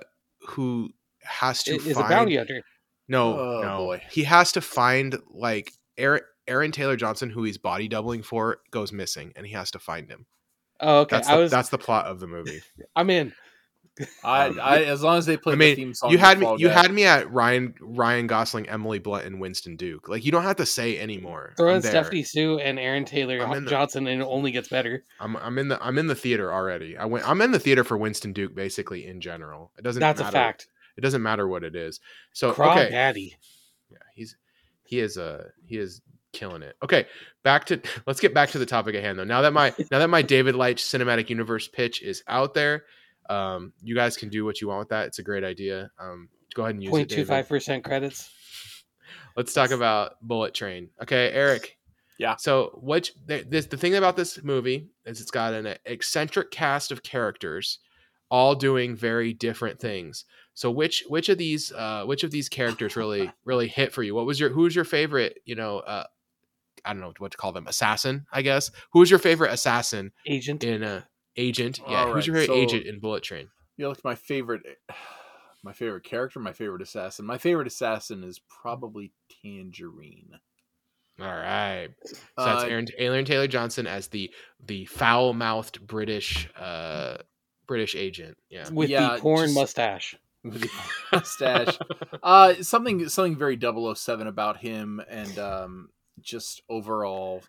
who has to Is a find bounty hunter. No Oh, no boy. he has to find like Aaron Aaron Taylor Johnson who he's body doubling for goes missing and he has to find him. Oh, okay. That's I the, was. that's the plot of the movie. I'm in. I, Um, I, as long as they play I mean, the theme song. you had me you Guy. had me at Ryan Ryan Gosling, Emily Blunt, and Winston Duke. Like you don't have to say anymore. Throw I'm in there. Stephanie Hsu and Aaron Taylor I'm in the- Johnson, and it only gets better. I'm I'm in the I'm in the theater already. I went I'm in the theater for Winston Duke basically in general. It doesn't That's matter. a fact. It doesn't matter what it is. So Craw okay. Daddy. Yeah, he's he is uh he is killing it. Okay, back to let's get back to the topic at hand though. Now that my now that my David Leitch cinematic universe pitch is out there, um, you guys can do what you want with that. It's a great idea. Um, go ahead and use it. Point two David. five percent credits. Let's talk about Bullet Train. Okay, Eric. Yeah. So what th- this the thing about this movie is it's got an eccentric cast of characters all doing very different things. So which which of these uh, which of these characters really really hit for you? What was your who was your favorite? You know, uh, I don't know what to call them, assassin, I guess. Who was your favorite assassin Agent. in uh, Agent? Yeah, All who's your favorite so- agent in Bullet Train? You look my favorite, my favorite character, my favorite assassin. My favorite assassin is probably Tangerine. All right. So that's Uh, Aaron, Aaron Taylor Johnson as the the foul mouthed British uh British agent. Yeah. with Yeah, the porn just- mustache. With the mustache. uh, something something very 007 about him, and um, just overall,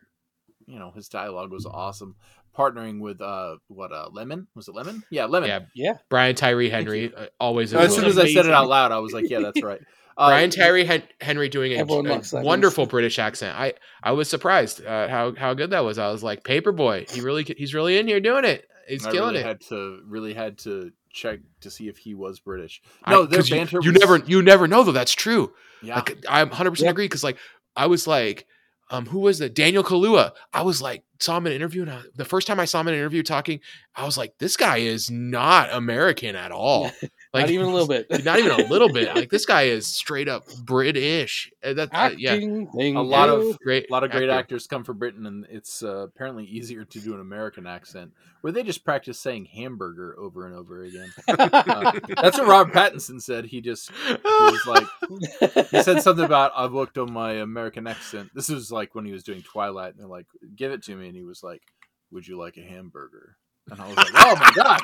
you know, his dialogue was awesome. Partnering with uh, what uh, Lemon was it Lemon? Yeah, Lemon. Yeah. Yeah. Brian Tyree Henry uh, always. as soon as I said it out loud, I was like, yeah, that's right. Uh, Brian Tyree Hen- Henry doing a, a loves that. wonderful British accent. I I was surprised uh, how how good that was. I was like, Paperboy, he really he's really in here doing it. He's I killing really it. had to really had to check to see if he was British. No, their 'cause you- banter. You, was- never you never know though. That's true. Yeah, Like I'm 100 percent Yep. agree because like I was like, um, who was that? Daniel Kaluuya. I was like, saw him in an interview, and I, the first time I saw him in an interview talking, I was like, this guy is not American at all. Like Not even a little bit. not even a little bit. Like this guy is straight up British. That uh, yeah, Acting thing. A lot of- great. a lot of great actor. actors come from Britain, and it's uh, apparently easier to do an American accent where they just practice saying hamburger over and over again. Uh, that's what Robert Pattinson said. He just he was like he said something about I've worked on my American accent. This was like when he was doing Twilight, and they're like, "Give it to me," and he was like, "Would you like a hamburger?" And I was like, "Oh my god,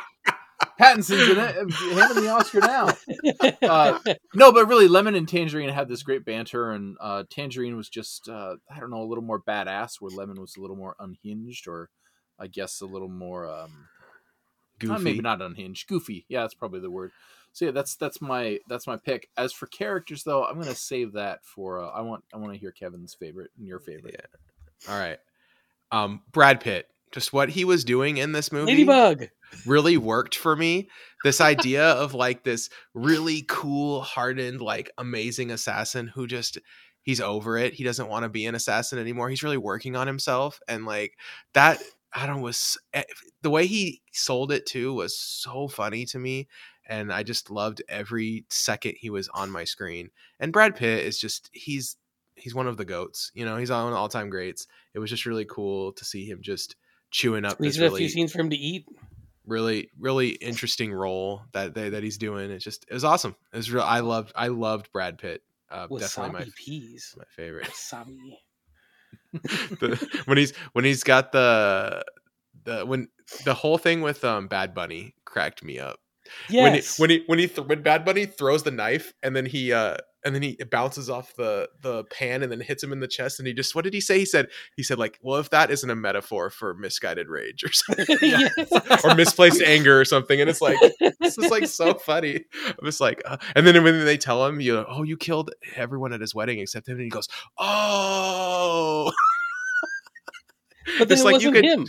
Pattinson's in it, handing the Oscar now." Uh, no, but really, Lemon and Tangerine had this great banter, and uh, Tangerine was just uh, I don't know a little more badass, where Lemon was a little more unhinged, or I guess a little more um, Goofy. maybe not unhinged, goofy. Yeah, that's probably the word. So yeah, that's that's my that's my pick. As for characters, though, I'm gonna save that for uh, I want I want to hear Kevin's favorite and your favorite. Yeah. All right. Um, Brad Pitt. Just what he was doing in this movie Ladybug. really worked for me. This idea of like this really cool, hardened, like amazing assassin who just he's over it. He doesn't want to be an assassin anymore. He's really working on himself, and like that. I don't was eh, the way he sold it too was so funny to me, and I just loved every second he was on my screen. And Brad Pitt is just he's he's one of the goats. You know, he's on all time greats. It was just really cool to see him just chewing up These this are a really few scenes for him to eat. really really interesting role that they, that he's doing. It's just it was awesome. It was real. I loved I loved Brad Pitt. Uh, definitely my Wasabi peas. my favorite. Wasabi. the, when he's when he's got the the when the whole thing with um Bad Bunny cracked me up. Yes. When he when he when he th- when Bad Bunny throws the knife and then he uh and then he bounces off the the pan and then hits him in the chest and he just what did he say? He said he said like well if that isn't a metaphor for misguided rage or something or misplaced anger or something and it's like this is like so funny. I'm just like uh, and then when they tell him you know, oh you killed everyone at his wedding except him and he goes oh But then It's it like wasn't you could- him.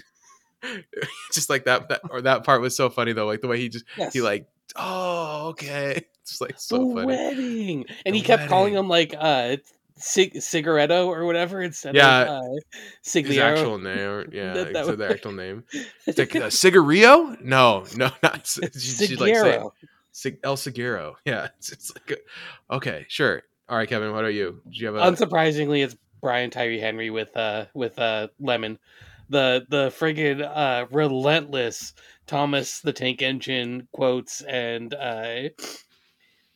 just like that that or that part was so funny though like the way he just Yes. he like oh okay it's like the so funny. wedding, and The he kept calling him like uh, cig- cigaretto or whatever instead Yeah. of uh, his actual name yeah That- that the actual name. It's like uh, cigarillo? No no not she, she'd like say Sigliero. Sig- el Seguero. yeah it's, it's like a- okay sure. All right kevin what are you? Do you have a Unsurprisingly, it's Brian Tyree Henry with uh with uh Lemon, the the friggin' uh relentless Thomas the Tank Engine quotes and uh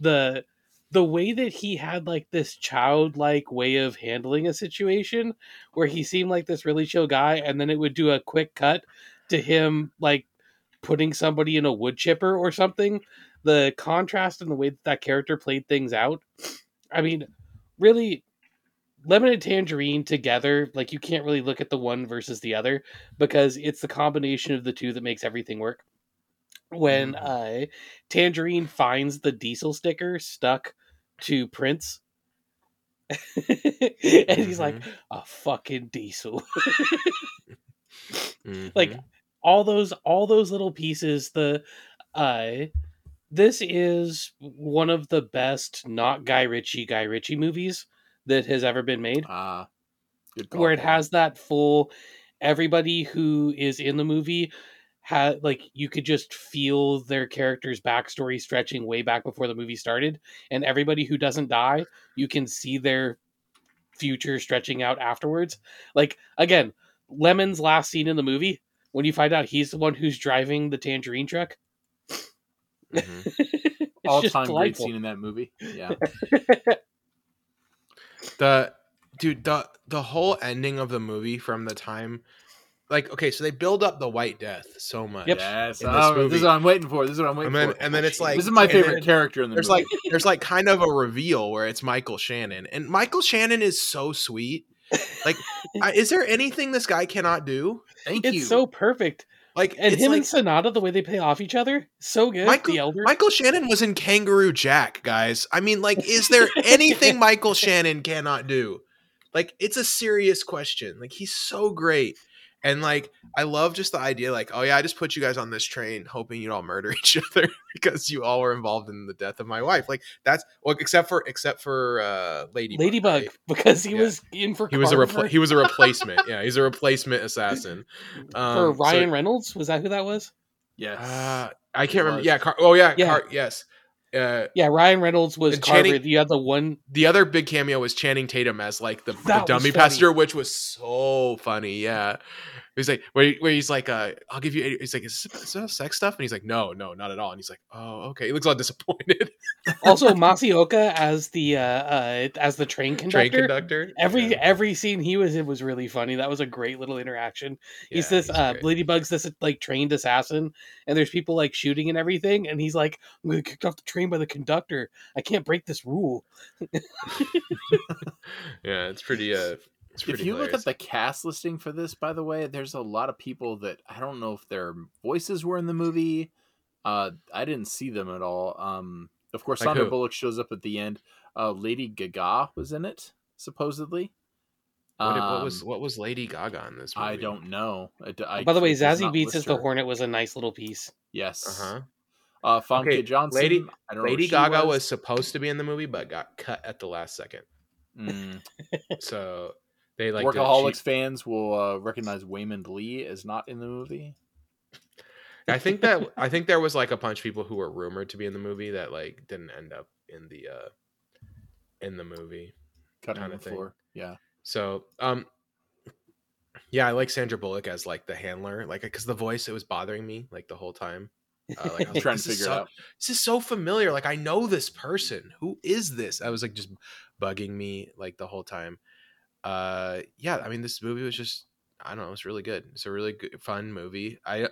the the way that he had like this childlike way of handling a situation where he seemed like this really chill guy and then it would do a quick cut to him like putting somebody in a wood chipper or something the contrast and the way that that character played things out. I mean really lemon and tangerine together like you can't really look at the one versus the other because it's the combination of the two that makes everything work when uh tangerine finds the diesel sticker stuck to prince. And he's like Mhm, a fucking diesel. Mhm. like all those all those little pieces the uh this is one of the best not guy ritchie guy ritchie movies that has ever been made. Ah, good call. where it has that full everybody who is in the movie had like you could just feel their character's backstory stretching way back before the movie started, and everybody who doesn't die, you can see their future stretching out afterwards. Like again, Lemon's last scene in the movie when you find out he's the one who's driving the tangerine truck. Mhm. All just time great delightful. scene in that movie. Yeah. the dude the the whole ending of the movie from the time like okay so they build up the white death so much Yep. Yes. In this oh, movie. this is what I'm waiting for. This is what I'm waiting and then for. and then it's like this is my favorite then character in the there's movie. like there's like kind of a reveal where it's michael shannon and michael shannon is so sweet like I, is there anything this guy cannot do Thank it's you. It's so perfect. like And him like, and Sanada, the way they play off each other, so good. Michael, the elder. Michael Shannon was in Kangaroo Jack, guys. I mean, like, is there anything Michael Shannon cannot do? Like, it's a serious question. Like, he's so great. And like, I love just the idea, like, oh yeah, I just put you guys on this train, hoping you'd all murder each other because you all were involved in the death of my wife. Like, that's well, except for except for uh, Ladybug. Ladybug, right? because he Yeah. was in for He was a Carver repla- he was a replacement. yeah, he's a replacement assassin. for Um, so- Ryan Reynolds. Was that who that was? yes. uh, I can't remember. Yeah, Car- oh yeah, Yeah. Car- yes. Uh, Yeah, Ryan Reynolds was Carver. Channing- the one. the other big cameo was Channing Tatum as like the, the dummy passenger, which was so funny. Yeah, he's like where, where he's like, uh, "I'll give you." He's like, "Is this, is this sex stuff?" And he's like, "No, no, not at all." And he's like, "Oh, okay." He looks all disappointed. Also, Masi Oka as the uh, uh as the train conductor. Train conductor. Every Yeah. every scene he was in was really funny. That was a great little interaction. he's Yeah, this uh great. Ladybug's this like trained assassin, and there's people like shooting and everything, and he's like, "I'm gonna get kicked off the train by the conductor. I can't break this rule." yeah, it's pretty. Uh, it's pretty if you look at the cast listing for this, by the way, there's a lot of people that I don't know if their voices were in the movie. Uh, I didn't see them at all. Um, of course, Like Sandra who? Bullock shows up at the end. Uh, Lady Gaga was in it, supposedly. what, what was Um, what was Lady Gaga in this movie? I don't know. I d- I- By the way, it Zazie Beetz as list the. Hornet was a nice little piece. Yes. Uh huh. Uh, Famke Okay, Johnson. Lady- I don't know Lady who she Gaga was. supposed to be in the movie, but got cut at the last second. Mm. So they like Workaholics cheap- fans will uh, recognize Waymond Lee as not in the movie. I think that I think there was like a bunch of people who were rumored to be in the movie that like didn't end up in the uh in the movie. Cutting on Kinda the thing. floor. Yeah. So um yeah, I like Sandra Bullock as like the handler, like because the voice it was bothering me like the whole time. Uh, like, I was like, trying to figure so, out. This is so familiar. Like I know this person. Who is this? I was like just bugging me like the whole time. Uh yeah, I mean this movie was just I don't know, it's really good. It's a really good fun movie. I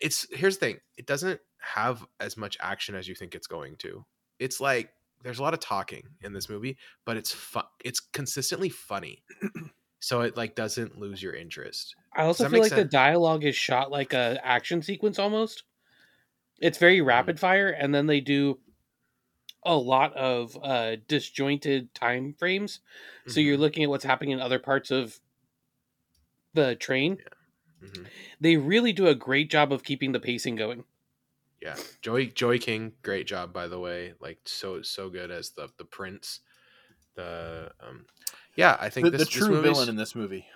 it's here's the thing. It doesn't have as much action as you think it's going to. It's like there's a lot of talking in this movie, but it's fun. It's consistently funny. so it like doesn't lose your interest. I also feel like the dialogue is shot like a action sequence almost. It's very Mm-hmm. rapid fire, and then they do a lot of uh, disjointed time frames. So you're Mhm, looking at what's happening in other parts of the train. mhm. They really do a great job of keeping the pacing going. Yeah, Joey Joey King, great job by the way. Like so so good as the the prince. The um, yeah, I think The, this, the this true movie's- villain in this movie.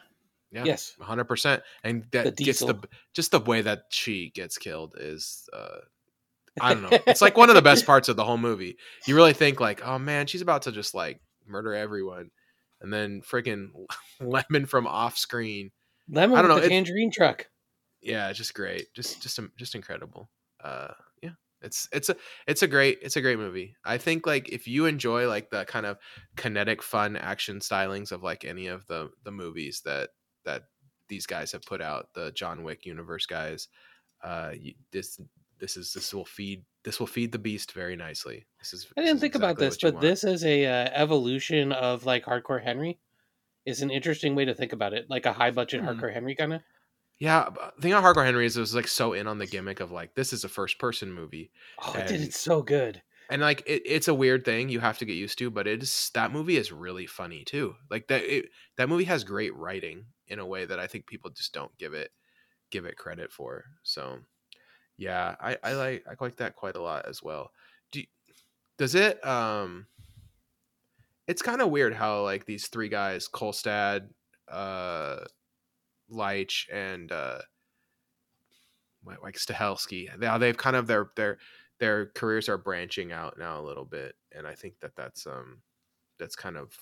Yeah, Yes. hundred percent. And that The gets the just the way that she gets killed is uh I don't know. It's like one of the best parts of the whole movie. You really think like, oh man, she's about to just like murder everyone, and then freaking Lemon from off screen. Lemon I don't know, the it- tangerine truck. Yeah, it's just great. Just just just incredible. Uh, yeah, it's it's a it's a great it's a great movie. I think like if you enjoy like the kind of kinetic, fun action stylings of like any of the the movies that that these guys have put out, the John Wick universe guys, uh, you, this this is this will feed this will feed the beast very nicely. This is I didn't think about this, but want. this is a uh, evolution of like Hardcore Henry. Is an interesting way to think about it, like a high budget Hmm. Hardcore Henry kind of. Yeah, the thing on Hardcore Henry is it was like so in on the gimmick of like this is a first person movie. Oh, it did it so good. and like it, it's a weird thing you have to get used to but it's that movie is really funny too like that it, that movie has great writing in a way that i think people just don't give it give it credit for so yeah i i like i like that quite a lot as well do does it um it's kind of weird how like these three guys kolstad uh Leitch and uh like Stahelski. Now they've kind of their their their careers are branching out now a little bit, and I think that that's um that's kind of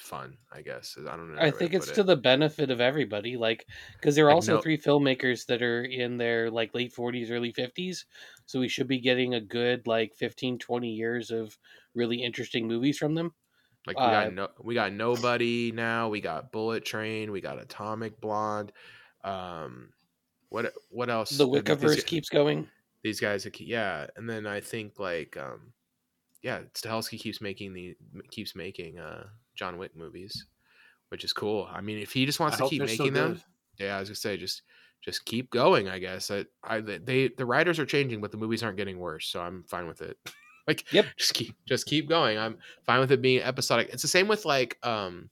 fun. I guess I don't know. I think it's to the benefit of everybody, like because there are also three filmmakers that are in their like late 40s, early 50s, so we should be getting a good like 15, 20 years of really interesting movies from them. like we uh, got no we got nobody now. We got Bullet Train. We got Atomic Blonde. Um, what what else? The Uh, these- keeps going. these guys keep- yeah and then i think like um yeah stahelski keeps making the keeps making uh john wick movies which is cool i mean if he just wants I to keep making them good. yeah i was gonna say just just keep going i guess i i they the writers are changing but the movies aren't getting worse so i'm fine with it like Yep. just keep just keep going i'm fine with it being episodic it's the same with like um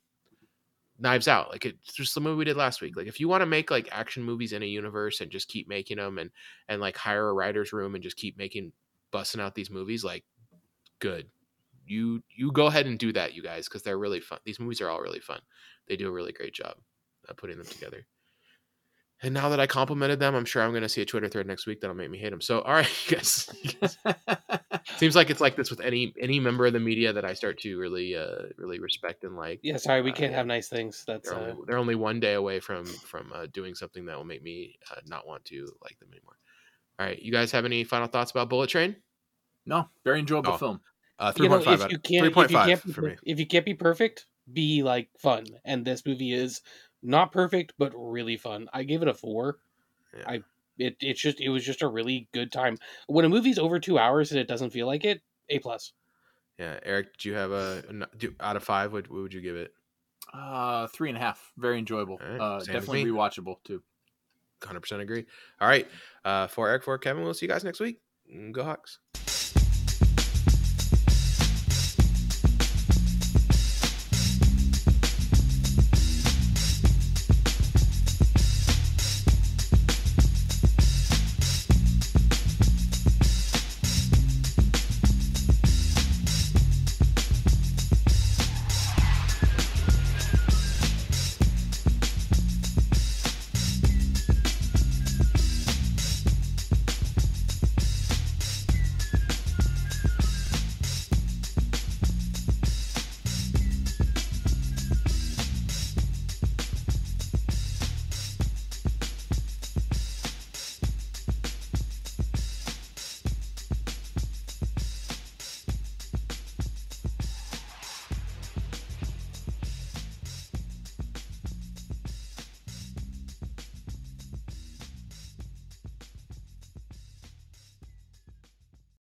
Knives Out, like it's just the movie we did last week. Like if you want to make like action movies in a universe and just keep making them and and like hire a writer's room and just keep making busting out these movies, like good. You you go ahead and do that, you guys, because they're really fun. These movies are all really fun. They do a really great job of putting them together. And now that I complimented them, I'm sure I'm going to see a Twitter thread next week that'll make me hate them. So, all right, you guys. Seems like it's like this with any any member of the media that I start to really uh really respect and like. Yeah, sorry, we Uh, can't have nice things. That's They're uh, only, they're only one day away from from uh, doing something that will make me uh, not want to like them anymore. All right, you guys have any final thoughts about Bullet Train? no, very enjoyable Oh. film. Uh, you three know, point five. if you can't, if you can't be, for me. if you can't be perfect, be like fun. And this movie is not perfect, but really fun. I gave it a four. Yeah. I it it's just it was just a really good time. When a movie's over two hours and it doesn't feel like it, a plus. Yeah, Eric, do you have a do, out of five? What, what would you give it? Uh, three and a half. Very enjoyable. All right, Uh, definitely rewatchable too. Hundred percent agree. All right, uh, for Eric, for Kevin, we'll see you guys next week. Go Hawks.